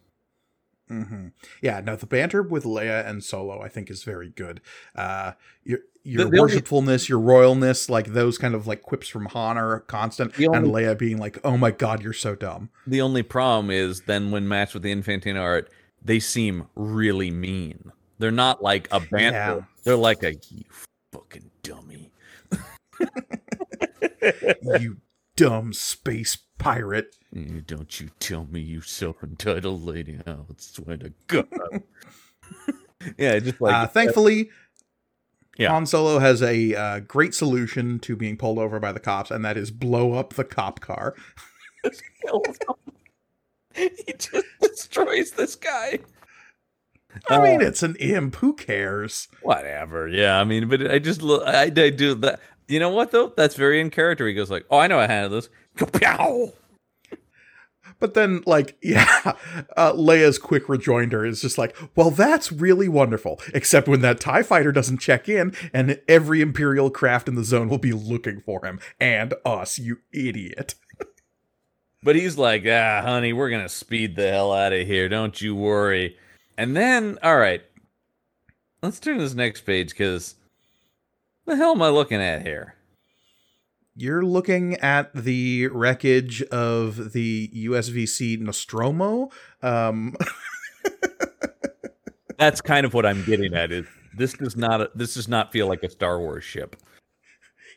Hmm Yeah, no, the banter with Leia and Solo, I think, is very good. Uh, your your The- only- worshipfulness, your royalness, like those kind of like quips from Han are constant, The and Leia being like, "Oh my God, you're so dumb." The only problem is then when matched with the Infantino art, they seem really mean. They're not like a banter. Yeah. They're like a you fucking dummy. *laughs* you dumb space pirate. Eh, Don't you tell me you self-entitled lady. I would swear to God. *laughs* yeah, just like uh, thankfully, Yeah. Han Solo has a uh, great solution to being pulled over by the cops, and that is blow up the cop car. kills *laughs* he just destroys this guy. I mean, Uh, it's an imp. Who cares? whatever. Yeah, I mean, but I just look. I, I do that. You know what though? That's very in character. He goes like, "Oh, I know how to handle this." Kapow! But then, like, *laughs* yeah, uh, Leia's quick rejoinder is just like, well, that's really wonderful. Except when that TIE fighter doesn't check in, and every Imperial craft in the zone will be looking for him. And us, you idiot. *laughs* But he's like, "Ah, honey, we're gonna speed the hell out of here. Don't you worry." And then, all right, let's turn to this next page because the hell am I looking at here? You're looking at the wreckage of the USVC Nostromo. Um, *laughs* That's kind of what I'm getting at. Is this does not this does not feel like a Star Wars ship?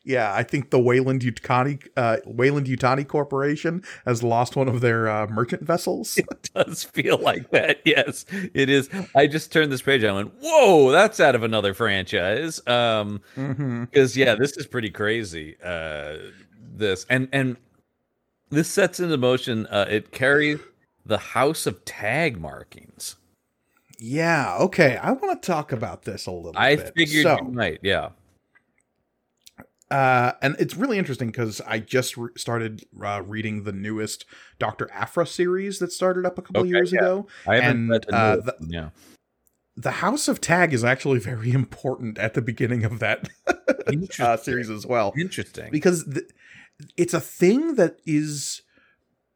Yeah, I think the Weyland Yutani, uh, Weyland Yutani Corporation has lost one of their uh, merchant vessels. *laughs* It does feel like that. Yes, it is. I just turned this page. I went, "Whoa, that's out of another franchise." Um, mm-hmm. because yeah, this is pretty crazy. Uh, this and and this sets into motion. Uh, it carries the House of Tagge markings. Yeah, okay. I want to talk about this a little bit. I bit. figured so, you might. Yeah. Uh, and it's really interesting because I just re- started uh, reading the newest Doctor Aphra series that started up a couple Okay, years yeah. ago. I haven't And, read uh, the- yeah. The House of Tagge is actually *laughs* very important at the beginning of that *laughs* uh, series as well Interesting. because th- it's a thing that is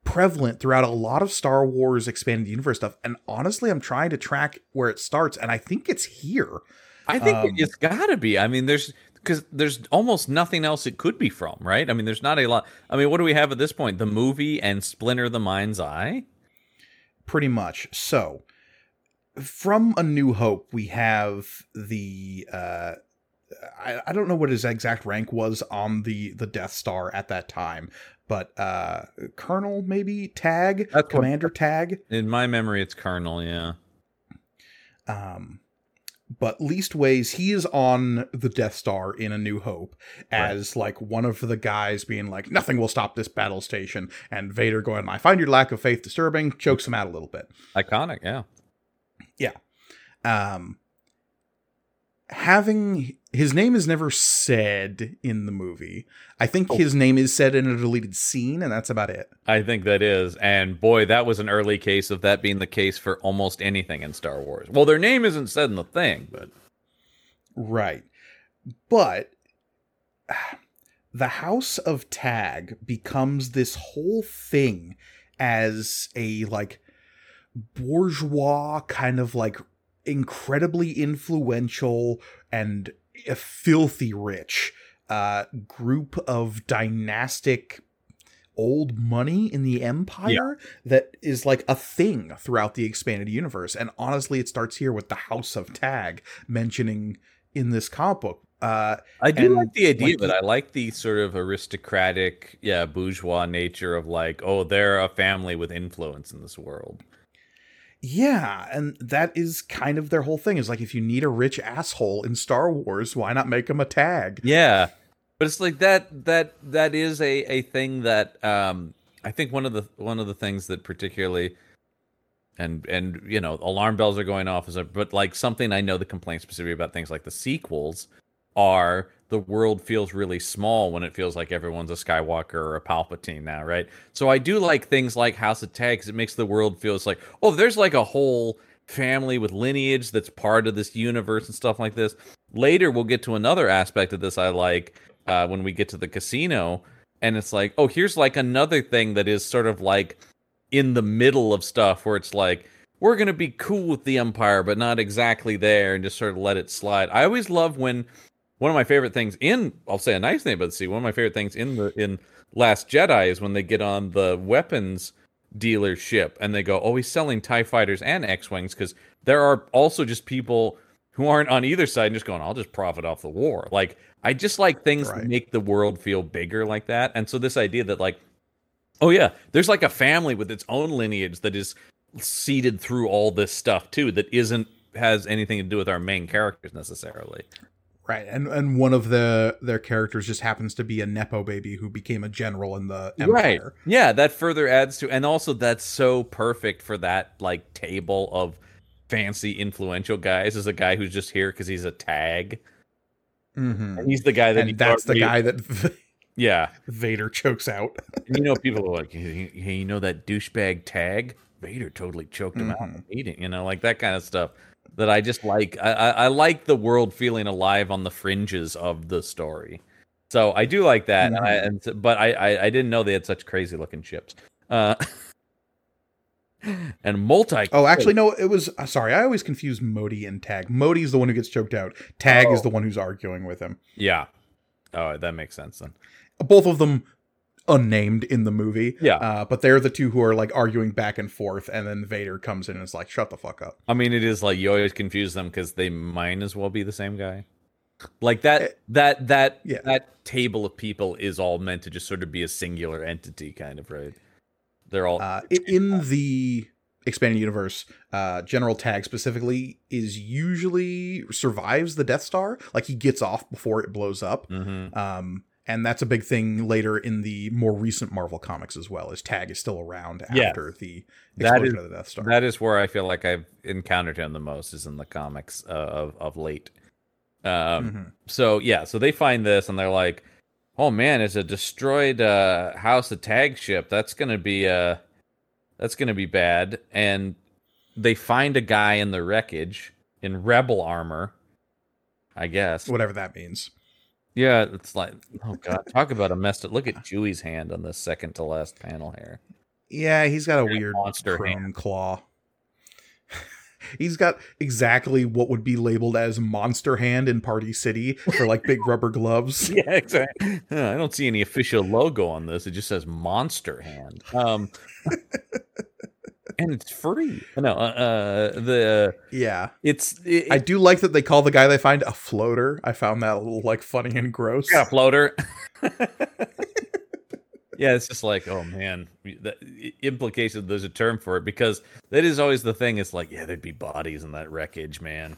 prevalent throughout a lot of Star Wars expanded universe stuff. And honestly, I'm trying to track where it starts, and I think it's here. I think Um, it's got to be. I mean, there's because there's almost nothing else it could be from, right? I mean, there's not a lot. I mean, what do we have at this point? The movie and Splinter the Mind's Eye. pretty much. So, from A New Hope, we have the uh, I, I don't know what his exact rank was on the the Death Star at that time, but uh, Colonel maybe Tagge, That's what- Commander Tagge. In my memory, it's Colonel. Yeah. Um, but least ways he is on the Death Star in A New Hope as like one of the guys being like, nothing will stop this battle station, and Vader going, I find your lack of faith disturbing, chokes him out a little bit. Iconic. Yeah, yeah. um having his name is never said in the movie i think Oh. his name is said in a deleted scene and that's about it I think that is. And boy, that was an early case of that being the case for almost anything in Star Wars. Well, their name isn't said in the thing, but right but *sighs* the house of Tagge becomes this whole thing as a like bourgeois kind of like incredibly influential and a filthy rich uh, group of dynastic old money in the empire yeah. that is like a thing throughout the expanded universe and honestly it starts here with the house of Tagge mentioning in this comic book uh, I do like the idea, like, but I like the sort of aristocratic, yeah, bourgeois nature of like, oh, they're a family with influence in this world. Yeah, and that is kind of their whole thing. Is like if you need a rich asshole in Star Wars, why not make him a Tagge? Yeah, but it's like that. That that is a a thing that um I think one of the one of the things that particularly and and you know alarm bells are going off as a but like something I know the complaint specifically about things like the sequels are the world feels really small when it feels like everyone's a Skywalker or a Palpatine now, right? So I do like things like House of Tagges. it makes the world feels like, oh, there's like a whole family with lineage that's part of this universe and stuff like this. Later, we'll get to another aspect of this I like uh, when we get to the casino, and it's like, oh, here's like another thing that is sort of like in the middle of stuff where it's like, we're gonna be cool with the Empire, but not exactly there, and just sort of let it slide. I always love when one of my favorite things in I'll say a nice thing about the sea. One of my favorite things in the in Last Jedi is when they get on the weapons dealership and they go, "Oh, he's selling Tie fighters and X wings," because there are also just people who aren't on either side and just going, "I'll just profit off the war." Like I just like things right. that make the world feel bigger like that, and so this idea that like, oh yeah, there's like a family with its own lineage that is seeded through all this stuff too that isn't has anything to do with our main characters necessarily. Right, and and one of the their characters just happens to be a nepo baby who became a general in the empire. Right. Yeah, that further adds to, and also that's so perfect for that like table of fancy influential guys. Is a guy who's just here because he's a Tagge. Mm-hmm. And he's the guy that and that's the guy that. *laughs* yeah, Vader chokes out. you know, people are like, hey, you know that douchebag Tagge? Vader totally choked him mm-hmm. out in the meeting. You know, like that kind of stuff that I just like. I, I, I, like the world feeling alive on the fringes of the story. So I do like that, mm-hmm. and, I, and, but I, I, I didn't know they had such crazy looking ships. Uh, *laughs* and multi. Oh, actually, no. It was uh, sorry. I always confuse Motti and Tagge. Motti's the one who gets choked out. Tagge oh. is the one who's arguing with him. Yeah. Oh, that makes sense then. Both of them unnamed in the movie. Yeah. Uh, but they're the two who are like arguing back and forth, and then Vader comes in and is like, "Shut the fuck up." I mean, it is like you always confuse them because they might as well be the same guy. Like that, eh, that, that, yeah. that table of people is all meant to just sort of be a singular entity, kind of, right? They're all uh, in the expanded universe. Uh, General Tagge specifically is usually survives the Death Star, like he gets off before it blows up. Mm-hmm. Um, and that's a big thing later in the more recent Marvel comics as well. As Tagge is still around yeah. after the explosion of the Death Star. That is where I feel like I've encountered him the most is in the comics uh, of of late. Um, mm-hmm. So yeah, so they find this and they're like, "Oh man, it's a destroyed uh, House of Tagge ship. That's gonna be uh, that's gonna be bad." And they find a guy in the wreckage in rebel armor, I guess, whatever that means. Yeah, it's like oh *laughs* god, talk about a messed up. Look at Chewie's hand on the second to last panel here. Yeah, he's got a weird monster hand. claw. *laughs* he's got exactly what would be labeled as monster hand in Party City for like big rubber gloves. *laughs* Yeah, exactly. I don't see any official logo on this. It just says monster hand. Um and it's free. No, uh, uh the yeah, it's. It, I do like that they call the guy they find a floater. I found that a little like funny and gross. Yeah, floater. *laughs* *laughs* yeah, it's just like, oh man, the implication. There's a term for it because that is always the thing. It's like, yeah, there'd be bodies in that wreckage, man.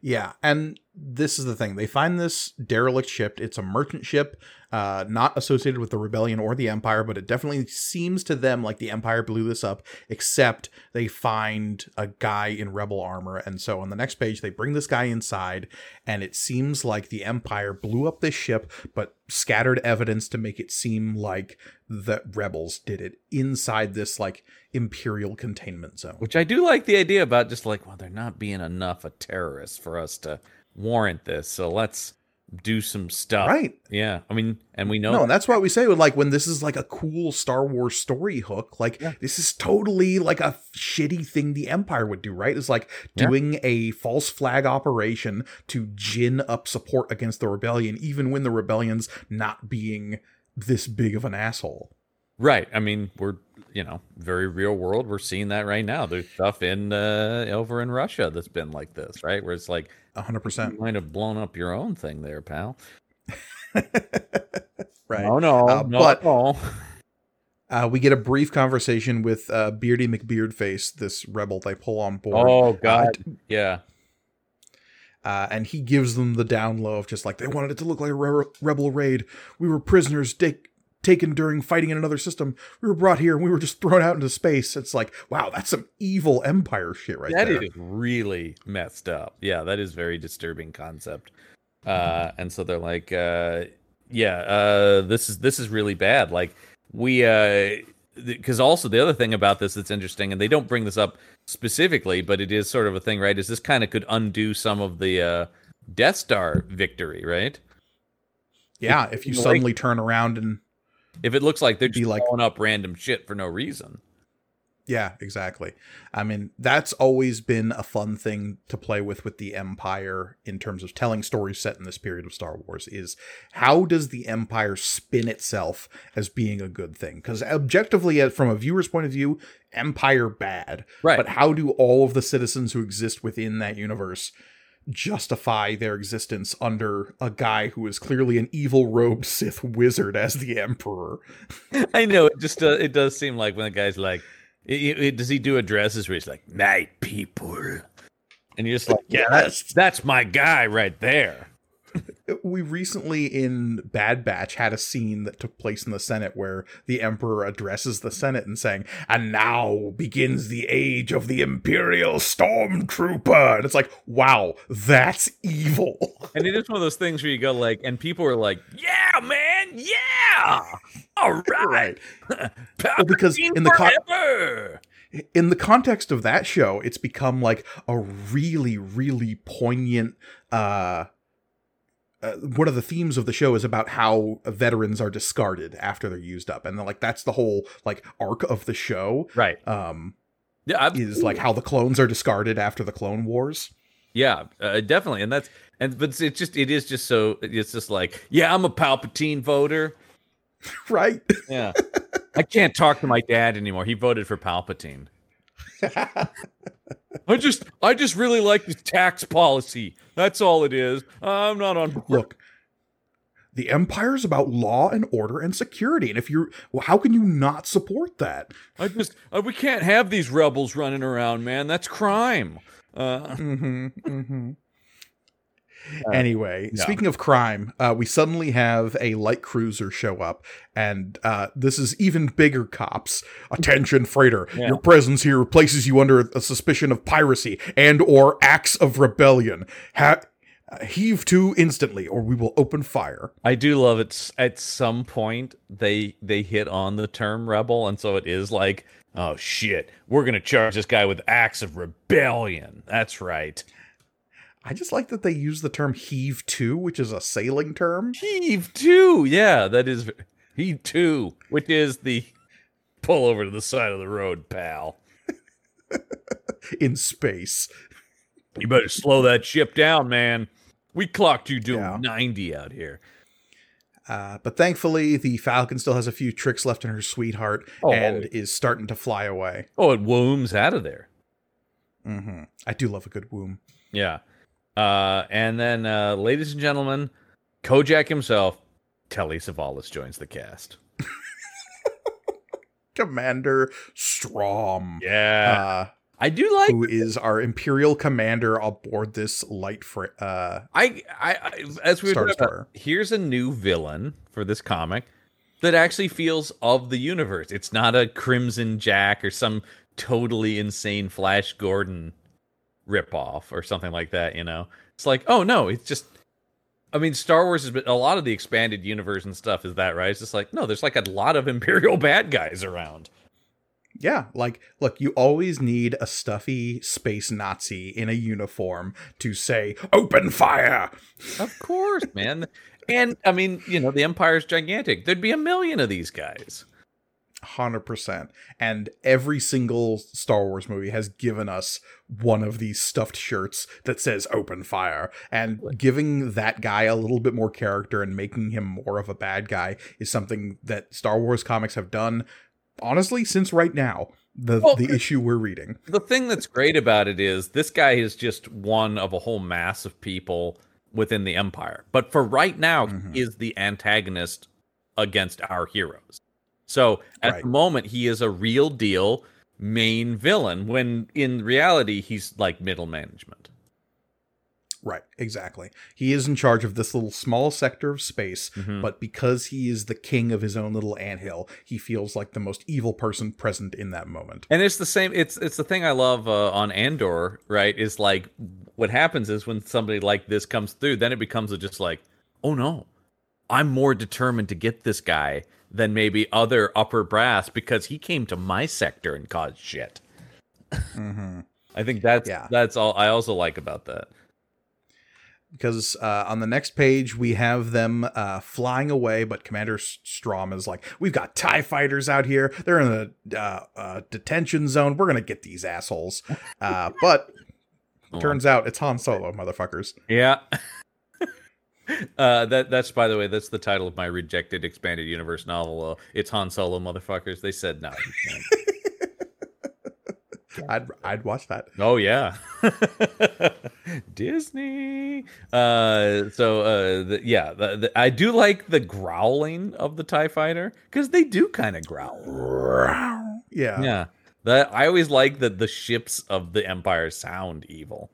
Yeah, and this is the thing. They find this derelict ship. It's a merchant ship, uh, not associated with the rebellion or the empire, but it definitely seems to them like the empire blew this up, except they find a guy in rebel armor. And so on the next page, they bring this guy inside, and it seems like the empire blew up this ship, but scattered evidence to make it seem like the rebels did it inside this like imperial containment zone. Which I do like the idea about just like, well, they're not being enough a terrorist for us to warrant this. So let's do some stuff. Right. Yeah. I mean, and we know No, and that's why we say like when this is like a cool Star Wars story hook, like Yeah. this is totally like a shitty thing the Empire would do, right? It's like Yeah. doing a false flag operation to gin up support against the rebellion, even when the rebellion's not being this big of an asshole. Right. I mean, we're you know very real world. We're seeing that right now. There's stuff in uh, over in Russia that's been like this, right? Where it's like hundred percent. might have blown up your own thing there, pal. *laughs* Right. Oh no, Uh, no, but- no. Uh, we get a brief conversation with uh, Beardy McBeardface, this rebel they pull on board. Oh god, yeah. Uh, and he gives them the down low of just like they wanted it to look like a re- rebel raid. We were prisoners take, taken during fighting in another system. We were brought here and we were just thrown out into space. It's like, wow, that's some evil empire shit right That there. is really messed up. Yeah, that is very disturbing concept. Uh, and so they're like, uh, yeah, uh, this is this is really bad. Like we, because also the other thing about this that's interesting, and they don't bring this up specifically, but it is sort of a thing, right? Is this kind of could undo some of the uh, Death Star victory, right? yeah, if you Like- suddenly turn around and If it looks like they're Be just like- blowing up random shit for no reason. Yeah, exactly. I mean, that's always been a fun thing to play with with the Empire in terms of telling stories set in this period of Star Wars is how does the Empire spin itself as being a good thing? Because objectively, uh, from a viewer's point of view, Empire bad. Right. But how do all of the citizens who exist within that universe justify their existence under a guy who is clearly an evil robed Sith wizard as the Emperor? *laughs* I know it just uh, it does seem like when the guy's like, it, it- does he do addresses where he's like, "Night people," and you're just like, "Yeah, that's that's my guy right there." We recently in Bad Batch had a scene that took place in the Senate where the Emperor addresses the Senate and saying, "And now begins the age of the Imperial Stormtrooper." And it's like, wow, that's evil. *laughs* And it is one of those things where you go like, and people are like, "Yeah, man, yeah, all right, *laughs* *laughs* Well, because in the co- in the context of that show, it's become like a really, really poignant. uh uh, one of the themes of the show is about how veterans are discarded after they're used up, and like that's the whole like arc of the show. right, Um, yeah, is like how the clones are discarded after the Clone Wars. Yeah, uh, definitely, and that's and but it's just it is just so it's just like yeah, I'm a Palpatine voter. *laughs* Right. Yeah, I can't talk to my dad anymore. He voted for Palpatine. *laughs* I just I just really like the tax policy. That's all it is. I'm not on. Look, the empire is about law and order and security, and if you're, well, how can you not support that? I just uh, we can't have these rebels running around, man. That's crime. Uh, Mm-hmm. Mm-hmm. Anyway, yeah. speaking of crime, uh, we suddenly have a light cruiser show up, and uh, this is even bigger cops. Attention, freighter! Yeah. Your presence here places you under a suspicion of piracy and or acts of rebellion. Ha- uh, heave to instantly, or we will open fire. I do love it. At some point, they they hit on the term rebel, and so it is like, oh shit, we're gonna charge this guy with acts of rebellion. That's right. I just like that they use the term heave to, which is a sailing term. Heave to, yeah, that is heave to, which is the pull over to the side of the road, pal. *laughs* in space. You better slow that ship down, man. We clocked you doing Yeah. ninety out here. Uh, but thankfully, the Falcon still has a few tricks left in her sweetheart Oh, and is starting to fly away. Oh, it wooms out of there. hmm I do love a good womb. Yeah. Uh, and then, uh, ladies and gentlemen, Kojak himself, Telly Savalas joins the cast. *laughs* Commander Strom, Yeah, uh, I do like. who is our Imperial commander aboard this light fr- uh, I, I, I as we were about, here's a new villain for this comic that actually feels of the universe. It's not a Crimson Jack or some totally insane Flash Gordon ripoff or something like that. You know, it's like, oh no, it's just. I mean, Star Wars has been a lot of the expanded universe and stuff is that right? It's just like no, there's like a lot of *laughs* Imperial bad guys around. Yeah, like look, you always need a stuffy space Nazi in a uniform to say "Open fire." *laughs* Of course, man. And I mean, you know, the Empire's gigantic. There'd be a million of these guys. 100%. And every single Star Wars movie has given us one of these stuffed shirts that says open fire. And giving that guy a little bit more character and making him more of a bad guy is something that Star Wars comics have done, honestly, since right now. The, Well, the issue we're reading. The thing that's great about it is this guy is just one of a whole mass of people within the Empire. But for right now, Mhm. he is the antagonist against our heroes. So at Right. the moment, he is a real deal main villain when in reality, he's like middle management. Right, exactly. He is in charge of this little small sector of space, Mhm. but because he is the king of his own little anthill, he feels like the most evil person present in that moment. And it's the same. It's it's the thing I love uh, on Andor, right? Is like what happens is when somebody like this comes through, then it becomes a just like, oh no, I'm more determined to get this guy than maybe other upper brass because he came to my sector and caused shit. hmm I think that's Yeah. that's all I also like about that. because uh, on the next page we have them uh, flying away, but Commander Strom is like, "We've got Tie fighters out here. They're in a uh, uh, detention zone. We're gonna get these assholes." Uh, but *laughs* turns out it's Han Solo, motherfuckers. Yeah. Uh, that that's by the way, that's the title of my rejected expanded universe novel. Uh, it's Han Solo, motherfuckers. They said no. *laughs* I'd I'd watch that. Oh yeah, *laughs* Disney. Uh, so uh, the, yeah, the, the, I do like the growling of the Tie Fighter because they do kind of growl. Yeah. Yeah, that I always like that the ships of the Empire sound evil.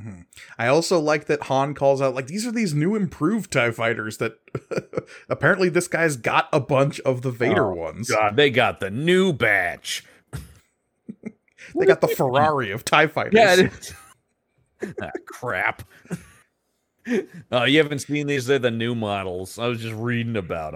Hmm I also like that Han calls out like these are these new improved Tie fighters that *laughs* apparently this guy's got a bunch of the Vader Oh, ones. God, they got the new batch. *laughs* They got the Ferrari of Tie fighters. Yeah, *laughs* ah, crap. oh, you haven't seen these? They're the new models. I was just reading about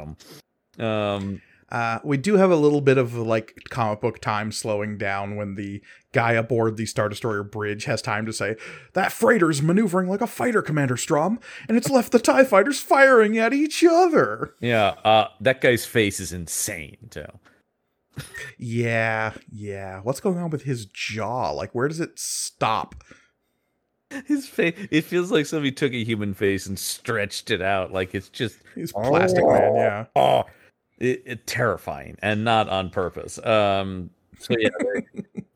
them. Um, Uh, we do have a little bit of like comic book time slowing down when the guy aboard the Star Destroyer bridge has time to say, That freighter's maneuvering like a fighter, Commander Strom, and it's left the TIE fighters firing at each other. yeah, uh, that guy's face is insane too. Yeah, yeah. What's going on with his jaw? Like, where does it stop? His face. It feels like somebody took a human face and stretched it out. Like it's just He's Plastic Man, yeah. oh, it, it terrifying and not on purpose. Um, so yeah. they- *laughs*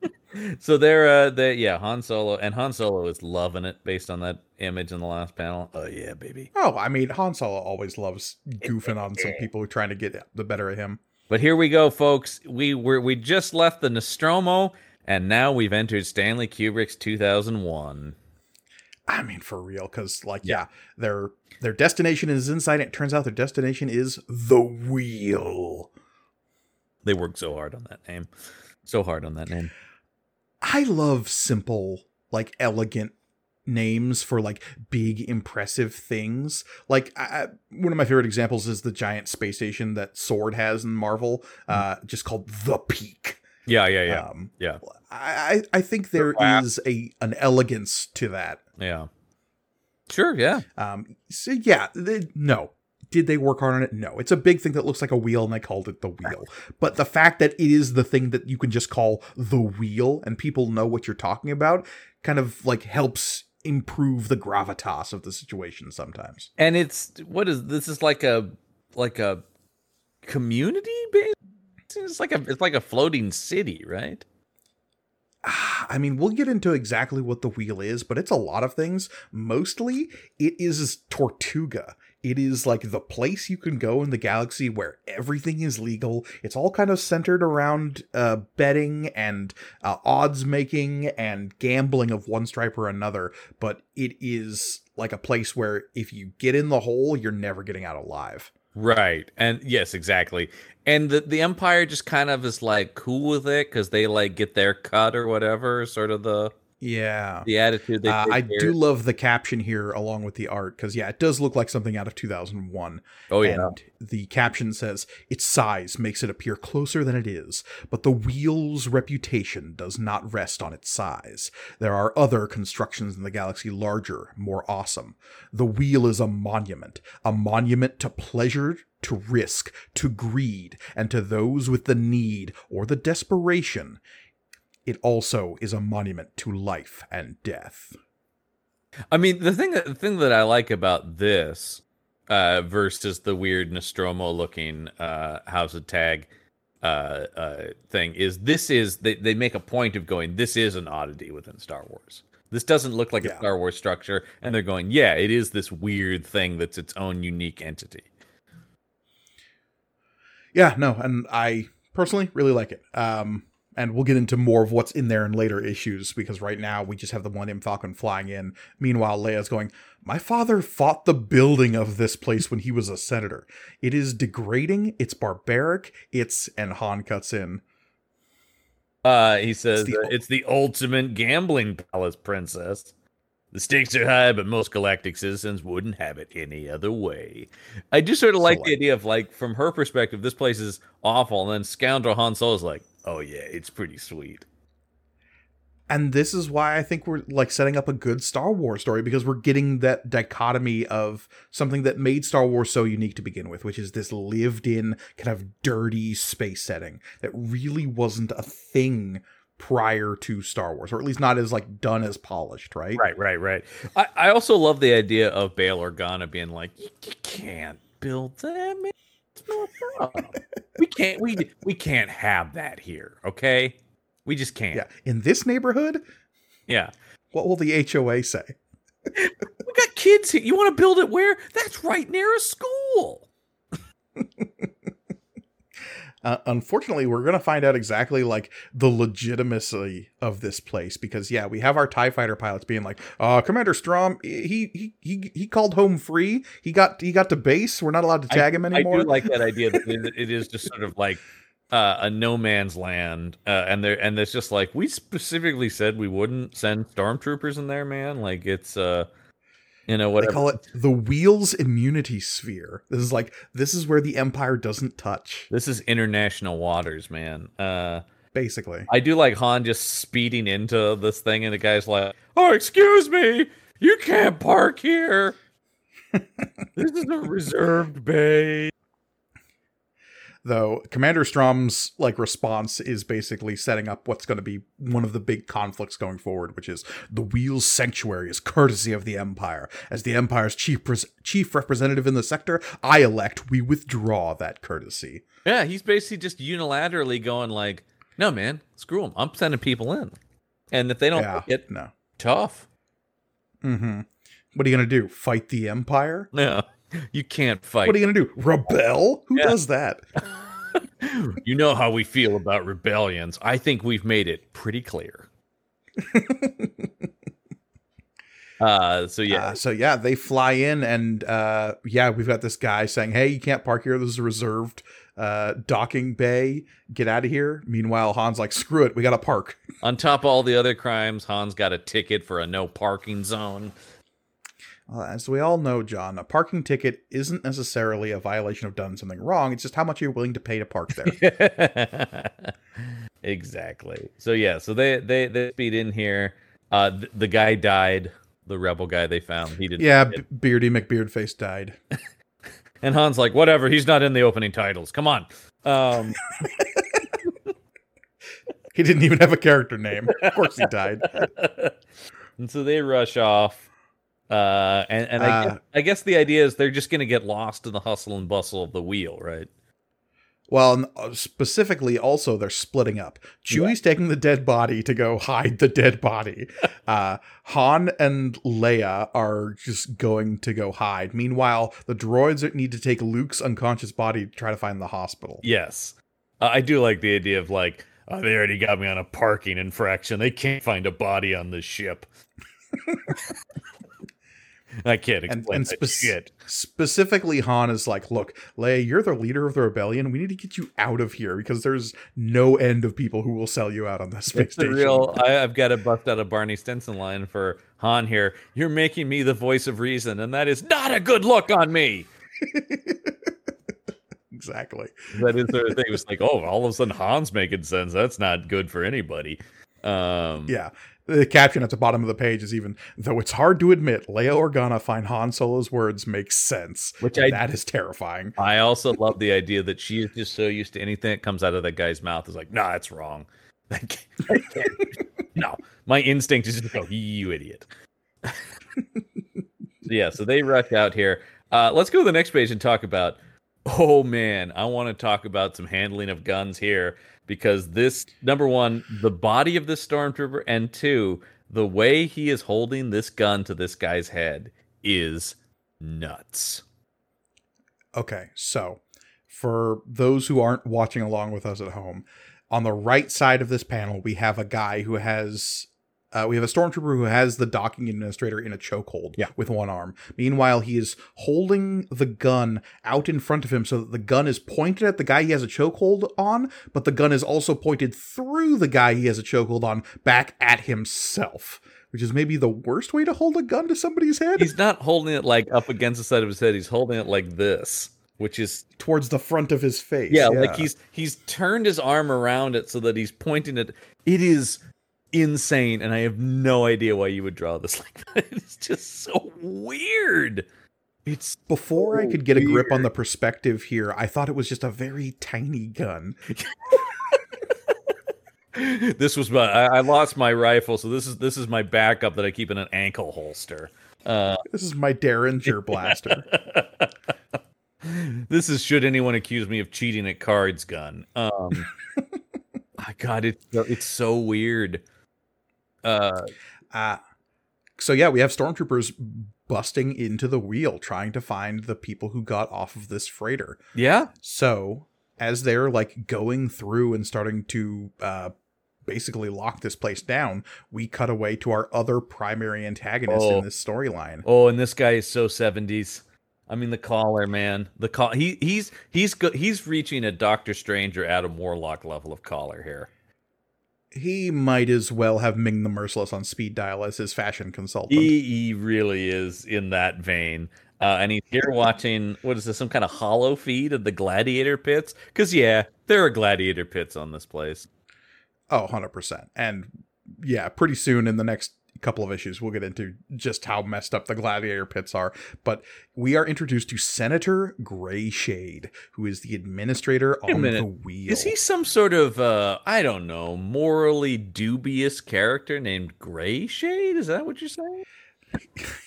So they're uh they yeah, Han Solo and Han Solo is loving it based on that image in the last panel. Oh yeah, baby. Oh, I mean, Han Solo always loves goofing on some people trying to get the better of him. But here we go, folks. We were we just left the Nostromo, and now we've entered Stanley Kubrick's 2001. I mean, for real, because like, Yeah. yeah. their their destination is inside. It turns out their destination is the wheel. They worked so hard on that name, so hard on that name. I love simple, like elegant names for like big, impressive things. Like I, one of my favorite examples is the giant space station that Sword has in Marvel, uh, just called the Peak. Yeah, yeah, yeah, Um, yeah, I I I think there Wow. is a an elegance to that. Yeah. Sure, yeah. Um, so yeah, they, no. Did they work hard on it? No. It's a big thing that looks like a wheel, and they called it the wheel. But the fact that it is the thing that you can just call the wheel, and people know what you're talking about, kind of like helps improve the gravitas of the situation sometimes. And it's what is this? Is like a like a community based. It's like a it's like a floating city, right? I mean, we'll get into exactly what the wheel is, but it's a lot of things. Mostly, it is Tortuga. It is like the place you can go in the galaxy where everything is legal. It's all kind of centered around uh, betting and uh, odds making and gambling of one stripe or another. But it is like a place where if you get in the hole, you're never getting out alive. Right. And yes, exactly. And the the Empire just kind of is like cool with it because they like get their cut or whatever, sort of the Yeah. The attitude they Uh, I do love the caption here along with the art because, yeah, it does look like something out of 2001. Oh yeah. And the caption says, Its size makes it appear closer than it is, but the wheel's reputation does not rest on its size. There are other constructions in the galaxy larger, more awesome. The wheel is a monument, a monument to pleasure, to risk, to greed, and to those with the need or the desperation. It also is a monument to life and death. I mean, the thing that the thing that I like about this uh, versus the weird Nostromo looking uh, House of Tagge uh, uh, thing is this is they, they make a point of going this is an oddity within Star Wars. This doesn't look like Yeah. a Star Wars structure, and they're going, yeah, it is this weird thing that's its own unique entity. Yeah, no, and I personally really like it. Um, and we'll get into more of what's in there in later issues because right now we just have the Millennium Falcon flying in. Meanwhile, Leia's going, My father fought the building of this place when he was a senator. It is degrading, it's barbaric, it's. And Han cuts in. Uh, he says the uh, it's the ultimate gambling palace, princess. The stakes are high, but most galactic citizens wouldn't have it any other way. I just sort of like like- the idea of like from her perspective, this place is awful, and then scoundrel Han Solo is like, "Oh yeah, it's pretty sweet." And this is why I think we're like setting up a good Star Wars story because we're getting that dichotomy of something that made Star Wars so unique to begin with, which is this lived in kind of dirty space setting that really wasn't a thing prior to Star Wars, or at least not as like done as polished, right? Right, right, right. I, I also love the idea of Bail Organa being like, "You, can't build that. Man. It's not up. *laughs* we can't. We we can't have that here. Okay, we just can't. Yeah. In this neighborhood, yeah. what will the HOA say? *laughs* We got kids here. You want to build it where? That's right near a school. *laughs* Uh, unfortunately, we're going to find out exactly like the legitimacy of this place because yeah, we have our Tie Fighter pilots being like, "Uh, Commander Strom, he he he he called home free. He got he got to base. We're not allowed to tag him anymore." I do like that idea that *laughs* it- it is just sort of like uh, a no man's land, uh, and there and it's just like we specifically said we wouldn't send stormtroopers in there, man. Like it's uh, you know they call it the Wheels Immunity Sphere. This is like this is where the Empire doesn't touch, This is international waters, man. Uh, basically. I do like Han just speeding into this thing, and the guy's like, "Oh, excuse me, you can't park here. *laughs* this is a reserved bay." Though Commander Strom's like response is basically setting up what's going to be one of the big conflicts going forward, which is the Wheels Sanctuary is courtesy of the Empire. As the Empire's chief pres- chief representative in the sector, I elect we withdraw that courtesy. Yeah, he's basically just unilaterally going like, "No, man, screw them. I'm sending people in, and if they don't yeah, it, no. tough. Mm-hmm. What are you gonna do? Fight the Empire? No, you can't fight. What are you gonna do? Rebel? Who Yeah. does that? *laughs* you know how we feel about rebellions. I think we've made it pretty clear. *laughs* uh, so yeah, Uh, so yeah, they fly in, and uh, yeah, we've got this guy saying, "Hey, you can't park here. This is a reserved uh, docking bay. Get out of here." Meanwhile, Han's like, "Screw it, we got to park." on top of all the other crimes, Han's got a ticket for a no parking zone. Well, as we all know, John, a parking ticket isn't necessarily a violation of done something wrong. It's just how much you're willing to pay to park there. *laughs* exactly. So yeah, so they they they speed in here. Uh, th- the guy died. The rebel guy they found. He didn't. yeah, Beardy McBeardface died. *laughs* And Han's like, whatever. He's not in the opening titles. Come on. Um, *laughs* He didn't even have a character name. Of course, he died. and so they rush off. Uh, and and I, Uh, guess, I guess the idea is they're just going to get lost in the hustle and bustle of the wheel, right? Well, uh, specifically, also they're splitting up. Chewie's taking the dead body to go hide the dead body. *laughs* uh, Han and Leia are just going to go hide. Meanwhile, the droids need to take Luke's unconscious body to try to find the hospital. Yes. Uh, I do like the idea of like, oh, they already got me on a parking infraction. They can't find a body on this ship. *laughs* *laughs* I can't And, explain and that spec- shit. specifically, Han is like, "Look, Leia, you're the leader of the rebellion. We need to get you out of here because there's no end of people who will sell you out on this space It's the station." real. I, I've got to bust out a Barney Stinson line for Han here. You're making me the voice of reason, and that is not a good look on me. *laughs* exactly. That is the thing. It was like, oh, all of a sudden Han's making sense. That's not good for anybody. Um, Yeah. The caption at the bottom of the page is even though it's hard to admit, Leia Organa find Han Solo's words make sense. Which I- that is terrifying. I also love the idea that she is just so used to anything that comes out of that guy's mouth is like, nah, that's wrong. *laughs* I can't- I can't. no, my instinct is just to go, you idiot. *laughs* yeah, so they rush out here. Uh, let's go to the next page and talk about. Oh man, I want to talk about some handling of guns here because this number one, the body of this stormtrooper, and two, the way he is holding this gun to this guy's head is nuts. Okay, so for those who aren't watching along with us at home, on the right side of this panel, we have a guy who has. Uh, we have a stormtrooper who has the docking administrator in a chokehold Yeah. with one arm. Meanwhile, he is holding the gun out in front of him so that the gun is pointed at the guy he has a chokehold on, but the gun is also pointed through the guy he has a chokehold on back at himself, which is maybe the worst way to hold a gun to somebody's head He's not holding it like up against the side of his head. He's holding it like this, which is towards the front of his face. yeah, like he's he's turned his arm around it so that he's pointing it. It is insane, and I have no idea why you would draw this *laughs* like that. It's just so weird. It's Before I could get a grip on the perspective here, I thought it was just a very tiny gun. *laughs* this was my I, I lost my rifle, so this is this is my backup that I keep in an ankle holster. Uh, This is my Derringer blaster. *laughs* this is should anyone accuse me of cheating at cards gun. Um my god, it's it's so weird. Uh Uh, so yeah, we have stormtroopers busting into the wheel trying to find the people who got off of this freighter. yeah, So as they're like going through and starting to uh basically lock this place down, we cut away to our other primary antagonist Oh. in this storyline. Oh, and this guy is so 70s. I mean the collar, man. The call he he's he's go, he's reaching a Doctor Strange or Adam Warlock level of collar here. He might as well have Ming the Merciless on speed dial as his fashion consultant. He, he really is in that vein. Uh, and he's here watching what is this some kind of hollow feed of the gladiator pits? Because yeah, there are gladiator pits on this place. Oh, 100%. And yeah, pretty soon in the next couple of issues, we'll get into just how messed up the gladiator pits are. But we are introduced to Senator gray shade who is the administrator on the wheel. Is he some sort of uh I don't know, morally dubious character named Gray Shade? Is that what you're saying?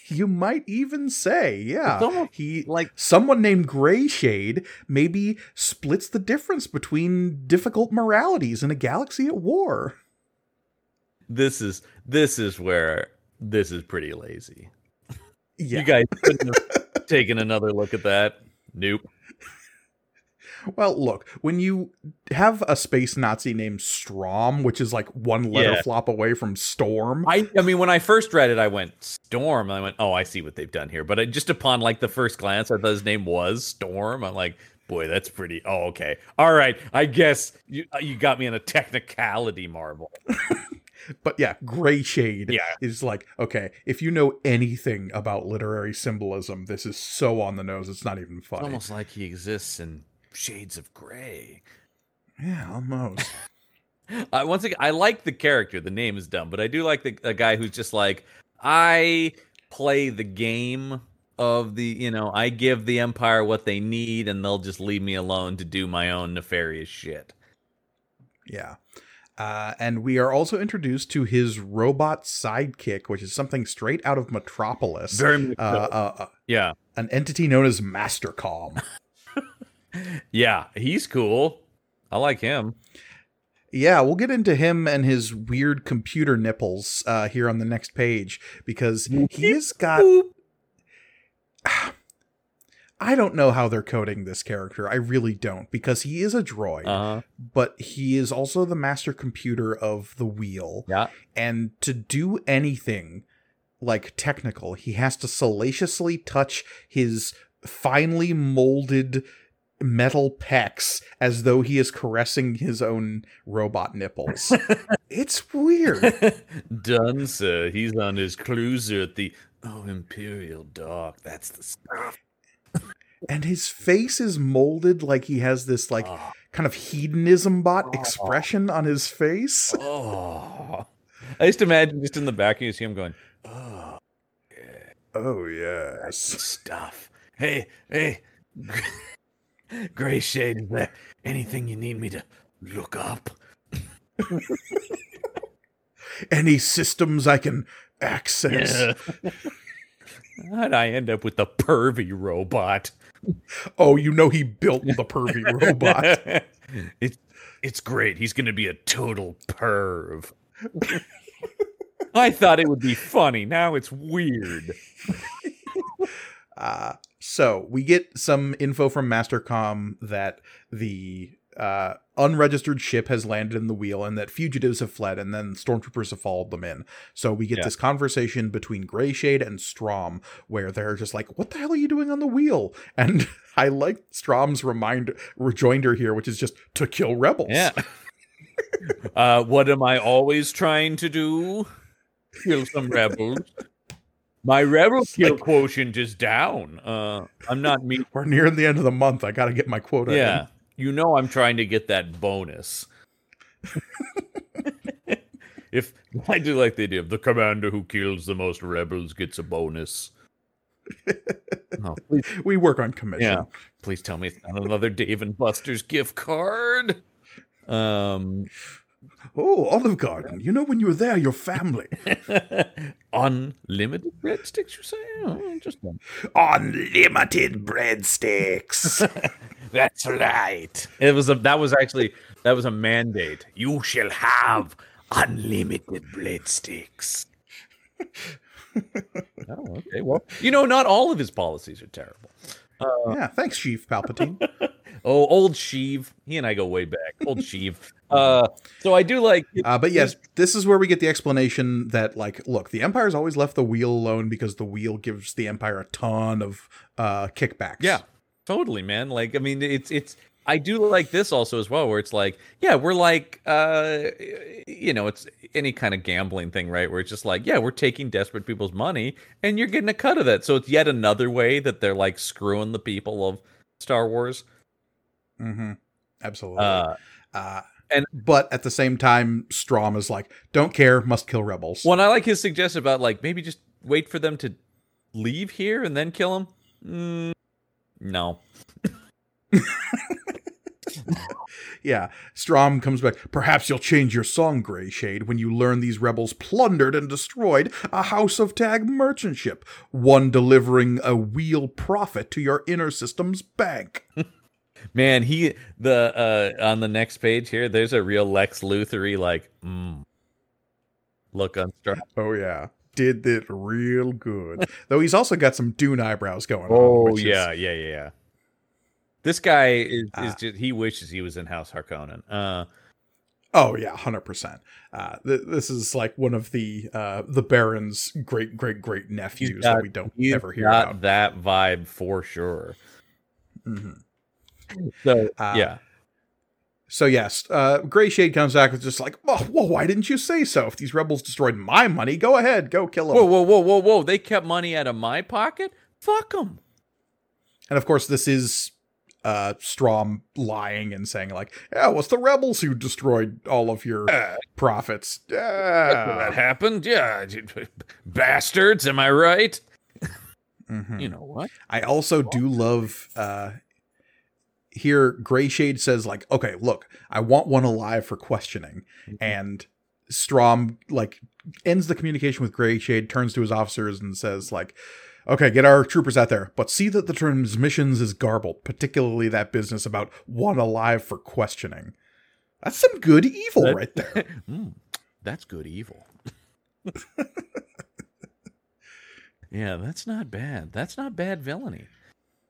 You might even say, yeah. He like someone named Gray Shade maybe splits the difference between difficult moralities in a galaxy at war. This is this is where this is pretty lazy. Yeah. You guys couldn't have *laughs* taken another look at that. Nope. Well, look, when you have a space Nazi named Strom, which is like one letter Yeah. flop away from Storm, I I mean when I first read it, I went Storm. I went, oh, I see what they've done here. But I, just upon like the first glance, I thought his name was Storm. I'm like, boy, that's pretty. Oh, okay, all right. I guess you uh, you got me in a technicality marvel. *laughs* but yeah, Gray Shade Yeah. is like, okay, if you know anything about literary symbolism, this is so on the nose, it's not even It's funny. almost like he exists in shades of gray. yeah, almost. *laughs* *laughs* Uh, once again, I like the character. The name is dumb, but I do like the a guy who's just like I play the game of the you know I give the empire what they need, and they'll just leave me alone to do my own nefarious shit. yeah. Uh, and we are also introduced to his robot sidekick, which is something straight out of Metropolis. Very uh, uh, uh, Yeah, an entity known as Mastercom. *laughs* yeah, he's cool. I like him. Yeah, we'll get into him and his weird computer nipples uh, here on the next page because he's got. *sighs* *laughs* I don't know how they're coding this character. I really don't because he is a droid, Uh-huh. but he is also the master computer of the wheel. Yeah. And to do anything like technical. He has to salaciously touch his finely molded metal pecs as though he is caressing his own robot nipples. *laughs* it's weird. *laughs* Done, sir. He's on his cruiser at the Oh Imperial Dock. That's the stuff. And his face is molded like he has this like Oh. kind of hedonism bot ah. expression on his face. Oh. I used to imagine just in the back you see him going, Oh, Oh yes. stuff. Hey, hey, *laughs* Gray Shade, is there anything you need me to look up? *laughs* Any systems I can access. *laughs* How'd I end up with the pervy robot? Oh, you know he built the pervy *laughs* robot. it's it's great. He's gonna be a total perv. *laughs* I thought it would be funny. Now it's weird. *laughs* Uh, so we get some info from Mastercom that the uh, unregistered ship has landed in the wheel and that fugitives have fled and then stormtroopers have followed them in. So we get Yeah. this conversation between Greyshade and Strom where they're just like, "What the hell are you doing on the wheel?" *laughs* And I like Strom's reminder rejoinder here, which is just to kill rebels. Yeah. *laughs* uh, what am I always trying to do? Kill some rebels. My rebel *laughs* kill quotient is down. Uh, I'm not me. We're nearing the end of the month. I got to get my quota. in. You know I'm trying to get that bonus. *laughs* if I do like the idea of the commander who kills the most rebels gets a bonus. *laughs* oh, please, we work on commission. yeah, please tell me it's not another Dave and Buster's gift card. Um, Oh, Olive Garden. You know when you were there, your family. *laughs* unlimited breadsticks. You say? Oh, *laughs* just one. Unlimited breadsticks. *laughs* That's right. It was a that was actually that was a mandate. You shall have unlimited breadsticks. oh, okay. Well, you know, not all of his policies are terrible. Uh, yeah, thanks, Chief Palpatine. Oh, old Sheev. He and I go way back. Old *laughs* Sheev. Uh, so I do like. Uh, but yes, this is where we get the explanation that, like, look, the Empire's always left the wheel alone because the wheel gives the Empire a ton of uh, kickbacks. Yeah, totally, man. Like, I mean, it's it's. I do like this also as well, where it's like, yeah, we're like, uh, you know, it's any kind of gambling thing, right? Where it's just like, yeah, we're taking desperate people's money, and you're getting a cut of that. So it's yet another way that they're like screwing the people of Star Wars. Mm-hmm. Absolutely. Uh, Uh, and- but at the same time, Strom is like, don't care, must kill rebels. one, I like his suggestion about like maybe just wait for them to leave here and then kill them. Mm, no. *laughs* Yeah, Strom comes back. Perhaps you'll change your song, Grey Shade, when you learn these rebels plundered and destroyed a House of Tagge merchant ship, one delivering a wheel profit to your inner system's bank. *laughs* Man, he the uh on the next page here, there's a real Lex Luthery like mm, look on Star. Oh yeah, did it real good. Though he's also got some Dune eyebrows going on. Oh which is- yeah, yeah, yeah, yeah. This guy is, is Ah. just he wishes he was in House Harkonnen. Uh Oh yeah, hundred percent. Uh, th- this is like one of the uh, the Baron's great great great nephews got- that we don't ever hear about. that vibe for sure. Mhm. *laughs* So Uh, yeah. So yes, uh, Gray Shade comes back with just like, oh, whoa, why didn't you say so? If these rebels destroyed my money, go ahead, go kill them. Whoa, whoa, whoa, whoa, whoa! They kept money out of my pocket. Fuck them. And of course, this is uh, Strom lying and saying like, yeah, it was the rebels who destroyed all of your profits. that happened. Yeah, bastards. Am I right? Mhm. You know what? I also do love uh here Gray Shade says like, okay, look, I want one alive for questioning. And Strom like ends the communication with Gray Shade, turns to his officers and says like, okay, get our troopers out there, but see that the transmissions is garbled, particularly that business about one alive for questioning. That's some good evil That- right there. *laughs* Mm, that's good evil. *laughs* yeah, that's not bad. That's not bad villainy.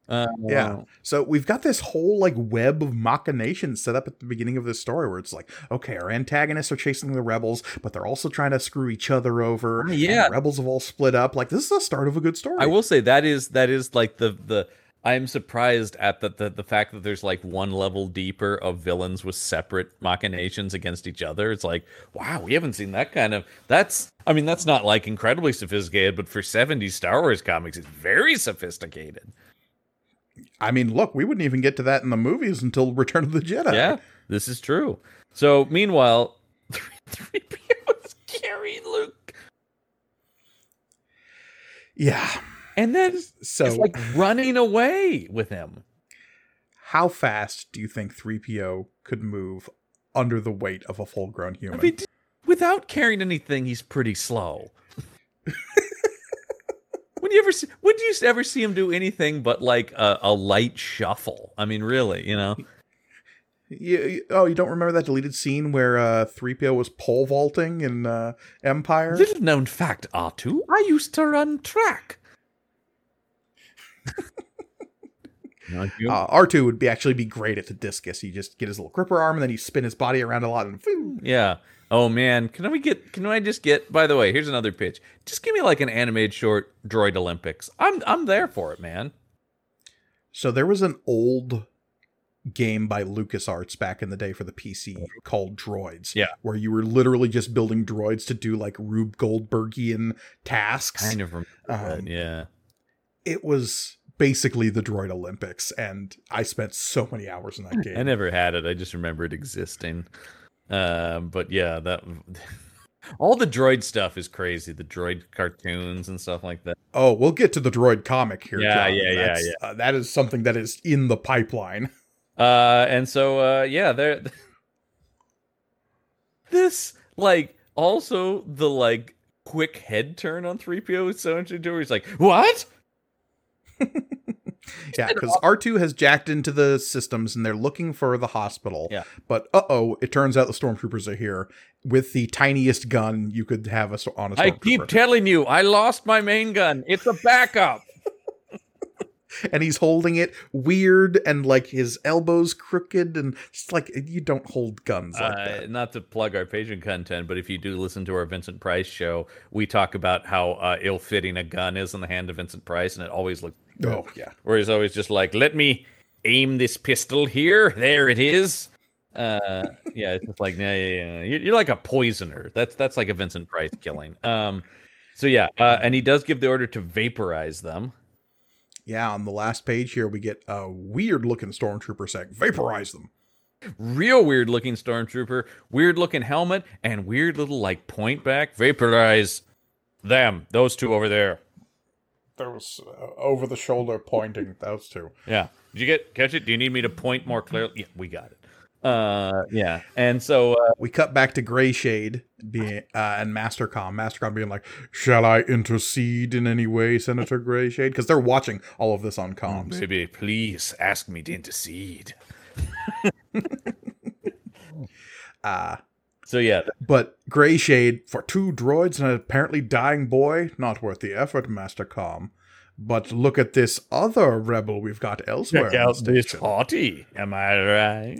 Uh, Yeah. So we've got this whole like web of machinations set up at the beginning of this story where it's like, okay, our antagonists are chasing the rebels, but they're also trying to screw each other over. and the Yeah. rebels have all split up. Like this is the start of a good story. I will say that is that is like the the I'm surprised at the, the the fact that there's like one level deeper of villains with separate machinations against each other. It's like, wow, we haven't seen that kind of that's I mean, that's not like incredibly sophisticated, but for 70s Star Wars comics, it's very sophisticated. I mean, look, we wouldn't even get to that in the movies until Return of the Jedi. Yeah, this is true. So meanwhile, *laughs* 3PO is carrying Luke. Yeah. And then So it's like running away with him. how fast do you think 3PO could move under the weight of a full grown human? I mean, without carrying anything, he's pretty slow. *laughs* you ever see, do you ever see him do anything but like a, a light shuffle? I mean, really, you know? *laughs* You, you- oh, you don't remember that deleted scene where uh, 3PO was pole vaulting in uh, Empire? Little known fact, R2, I used to run track. *laughs* Uh, R2 would be actually be great at the discus. He just get his little gripper arm and then he spin his body around a lot and boom. yeah. Oh man, can we get? Can I just get? By the way, here's another pitch. Just give me like an animated short Droid Olympics. I'm I'm there for it, man. So there was an old game by LucasArts back in the day for the PC called Droids. Yeah. Where you were literally just building droids to do like Rube Goldbergian tasks. Kind of remember that. Um, Yeah. It was basically the Droid Olympics, and I spent so many hours in that *laughs* game. I never had it. I just remember it existing. Um, but yeah, that all the droid stuff is crazy. The droid cartoons and stuff like that. Oh, we'll get to the droid comic here. Yeah, John. yeah, yeah, That's- Uh, that is something that is in the pipeline. *laughs* Uh, and so uh, yeah, there. *laughs* This like also the like quick head turn on three PO is so interesting. Where he's like, "What?" Yeah, because R2 has jacked into the systems and they're looking for the hospital. Yeah. But uh oh, it turns out the stormtroopers are here with the tiniest gun you could have a, on a stormtrooper. I keep telling you, I lost my main gun. It's a backup. And he's holding it weird and like his elbows crooked and it's like you don't hold guns like Uh, that. not to plug our Patreon content, but if you do listen to our Vincent Price show, we talk about how uh, ill-fitting a gun is in the hand of Vincent Price, and it always looks. Oh yeah. Where he's always just like, "Let me aim this pistol here. There it is." Uh, yeah, it's just like, yeah, yeah, yeah. You're, you're like a poisoner. That's that's like a Vincent Price killing. Um, so yeah, uh, and he does give the order to vaporize them. Yeah, on the last page here we get a weird looking stormtrooper saying, vaporize them. Real weird looking stormtrooper, weird looking helmet, and weird little like point back. Vaporize them. Those two over there. There was uh, over the shoulder pointing, those two. Yeah. Did you get catch it? Do you need me to point more clearly? Yeah, we got it. Uh, yeah. And so, uh, We cut back to Gray Shade being uh, and Mastercom. Mastercom being like, "Shall I intercede in any way, Senator Gray Shade?" Because they're watching all of this on comms. baby, please ask me to intercede. *laughs* Uh, So yeah, but Gray Shade for two droids and an apparently dying boy, not worth the effort, Mastercom. But look at this other rebel we've got elsewhere. check on out this station. haughty. Am I right?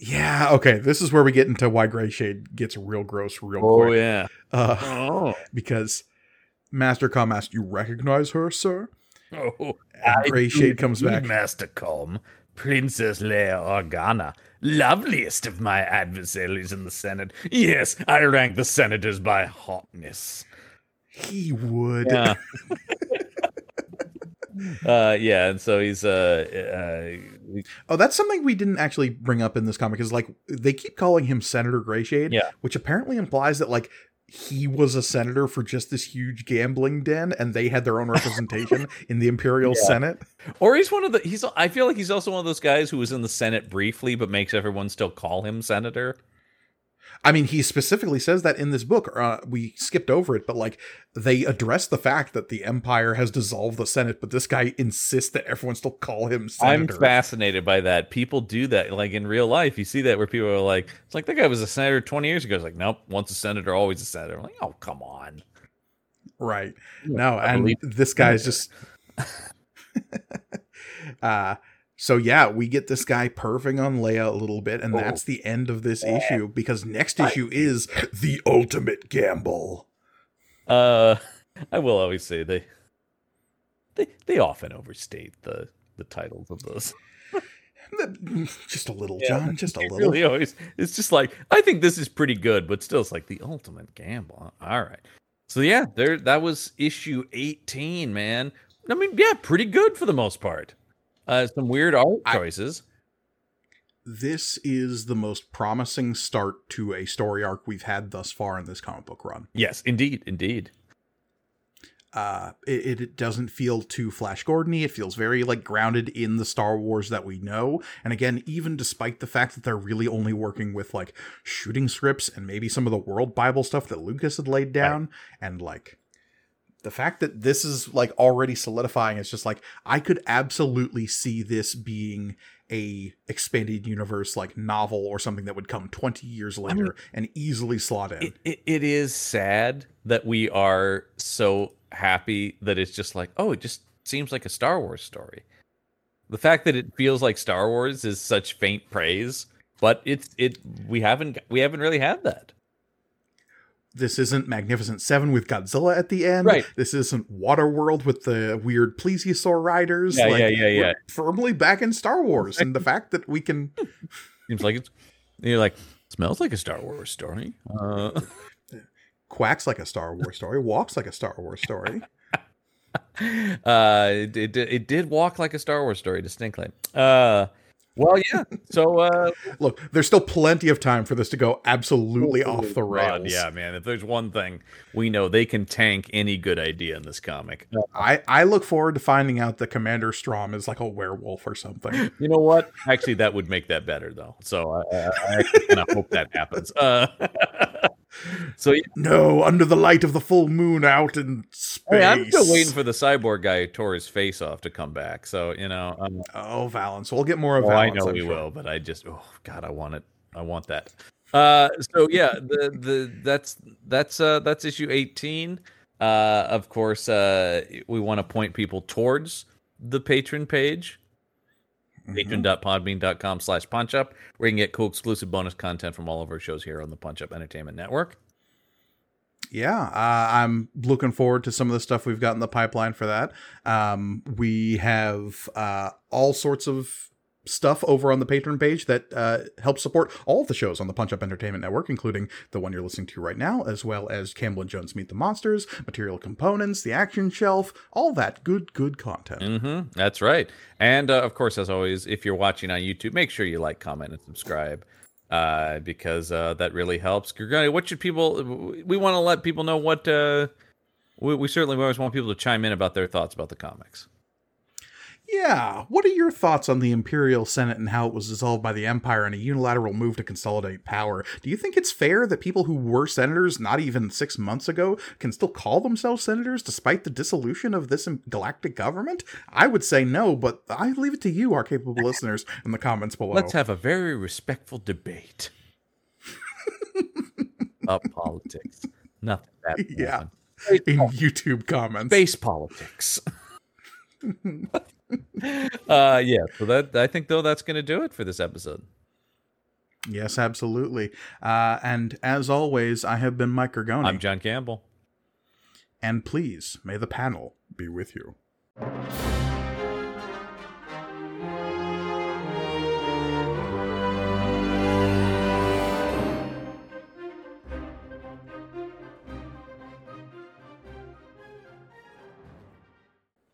Yeah, okay. This is where we get into why Gray Shade gets real gross real quick. Oh quick. yeah. Uh, Oh. *laughs* because Mastercom asks, "You recognize her, sir?" Oh, And Gray Shade comes back. Mastercom, Princess Leia Organa, loveliest of my adversaries in the Senate. Yes, I rank the senators by hotness. He would. Yeah. *laughs* uh, yeah, and so he's uh, uh, Oh, that's something we didn't actually bring up in this comic. Is like they keep calling him Senator Grayshade, Yeah. which apparently implies that like he was a senator for just this huge gambling den, and they had their own representation *laughs* in the Imperial Yeah. Senate. or he's one of the. He's. I feel like he's also one of those guys who was in the Senate briefly, but makes everyone still call him senator. I mean, he specifically says that in this book. Uh, we skipped over it, but like they address the fact that the Empire has dissolved the Senate, but this guy insists that everyone still call him I'm fascinated by that. People do that, like in real life. You see that where people are like, "It's like that guy was a senator 20 years ago." It's like, nope, once a senator, always a senator. I'm like, oh, come on. Right. No, I and believe- this guy's just *laughs* Uh, so yeah, we get this guy perving on Leia a little bit, and Oh. that's the end of this issue because next issue is the ultimate gamble. Uh, I will always say they they they often overstate the the titles of those. *laughs* Just a little, Yeah, John. Just a It little. really always. It's just like I think this is pretty good, but still, it's like the ultimate gamble. All right. So yeah, there that was issue eighteen, man. I mean, yeah, pretty good for the most part. Uh, some weird art I- choices. This is the most promising start to a story arc we've had thus far in this comic book run. yes, indeed, indeed. uh it, it doesn't feel too flash gordony it feels very like grounded in the star wars that we know and again even despite the fact that they're really only working with like shooting scripts and maybe some of the world bible stuff that lucas had laid down and like the fact that this is like already solidifying is just like i could absolutely see this being a expanded universe like novel or something that would come 20 years later mean- and easily slot in It, it, it is sad that we are so happy that it's just like, oh, it just seems like a Star Wars story. The fact that it feels like Star Wars is such faint praise, but it's it we haven't we haven't really had that. This isn't Magnificent Seven with Godzilla at the end. Right. This isn't Waterworld with the weird plesiosaur riders. Yeah, like, yeah, yeah, yeah. Firmly back in Star Wars, and the fact that we can *laughs* Seems like it's you're like smells like a Star Wars story. Uh, *laughs* quacks like a Star Wars story, walks like a Star Wars story. *laughs* uh it, it it did walk like a Star Wars story distinctly. Uh well yeah. So uh Look, there's still plenty of time for this to go absolutely off the God, yeah, man. If there's one thing we know, they can tank any good idea in this comic. I I look forward to finding out that Commander Strom is like a werewolf or something. *laughs* You know what? Actually, that would make that better, though. So I, I, I actually kind of hope that happens. Uh, *laughs* so yeah, no, under the light of the full moon out in space. hey, I'm still waiting for the cyborg guy who tore his face off to come back. So you know, um, Oh, Valance. We'll get more of oh, I know I'm we sure. will, but I just, oh God, I want it. I want that. Uh, so yeah, the the that's that's uh that's issue 18. Uh, of course, uh, we want to point people towards the patron page. Mhm. patron.podbean.com slash punch up where you can get cool exclusive bonus content from all of our shows here on the punch up entertainment network Yeah, uh, I'm looking forward to some of the stuff we've got in the pipeline for that. Um, we have uh, all sorts of stuff over on the Patreon page that uh, helps support all of the shows on the Punch Up Entertainment Network, including the one you're listening to right now, as well as Campbell and Jones Meet the Monsters, Material Components, The Action Shelf, all that good, good content. mm-hmm. That's right. And uh, of course as always if you're watching on youtube make sure you like comment and subscribe uh because uh that really helps. What should people we want to let people know what uh we, we certainly always want people to chime in about their thoughts about the comics Yeah, what are your thoughts on the Imperial Senate and how it was dissolved by the Empire in a unilateral move to consolidate power? Do you think it's fair that people who were senators not even six months ago can still call themselves senators despite the dissolution of this galactic government? I would say no, but I leave it to you, our capable listeners, in the comments below. let's have a very respectful debate about politics nothing bad will Yeah. happen. in YouTube comments. space politics. Uh yeah, so that I think though that's gonna do it for this episode. Yes, absolutely. Uh, and as always, I have been Mike Gergoni. I'm John Campbell. and please, may the panel be with you.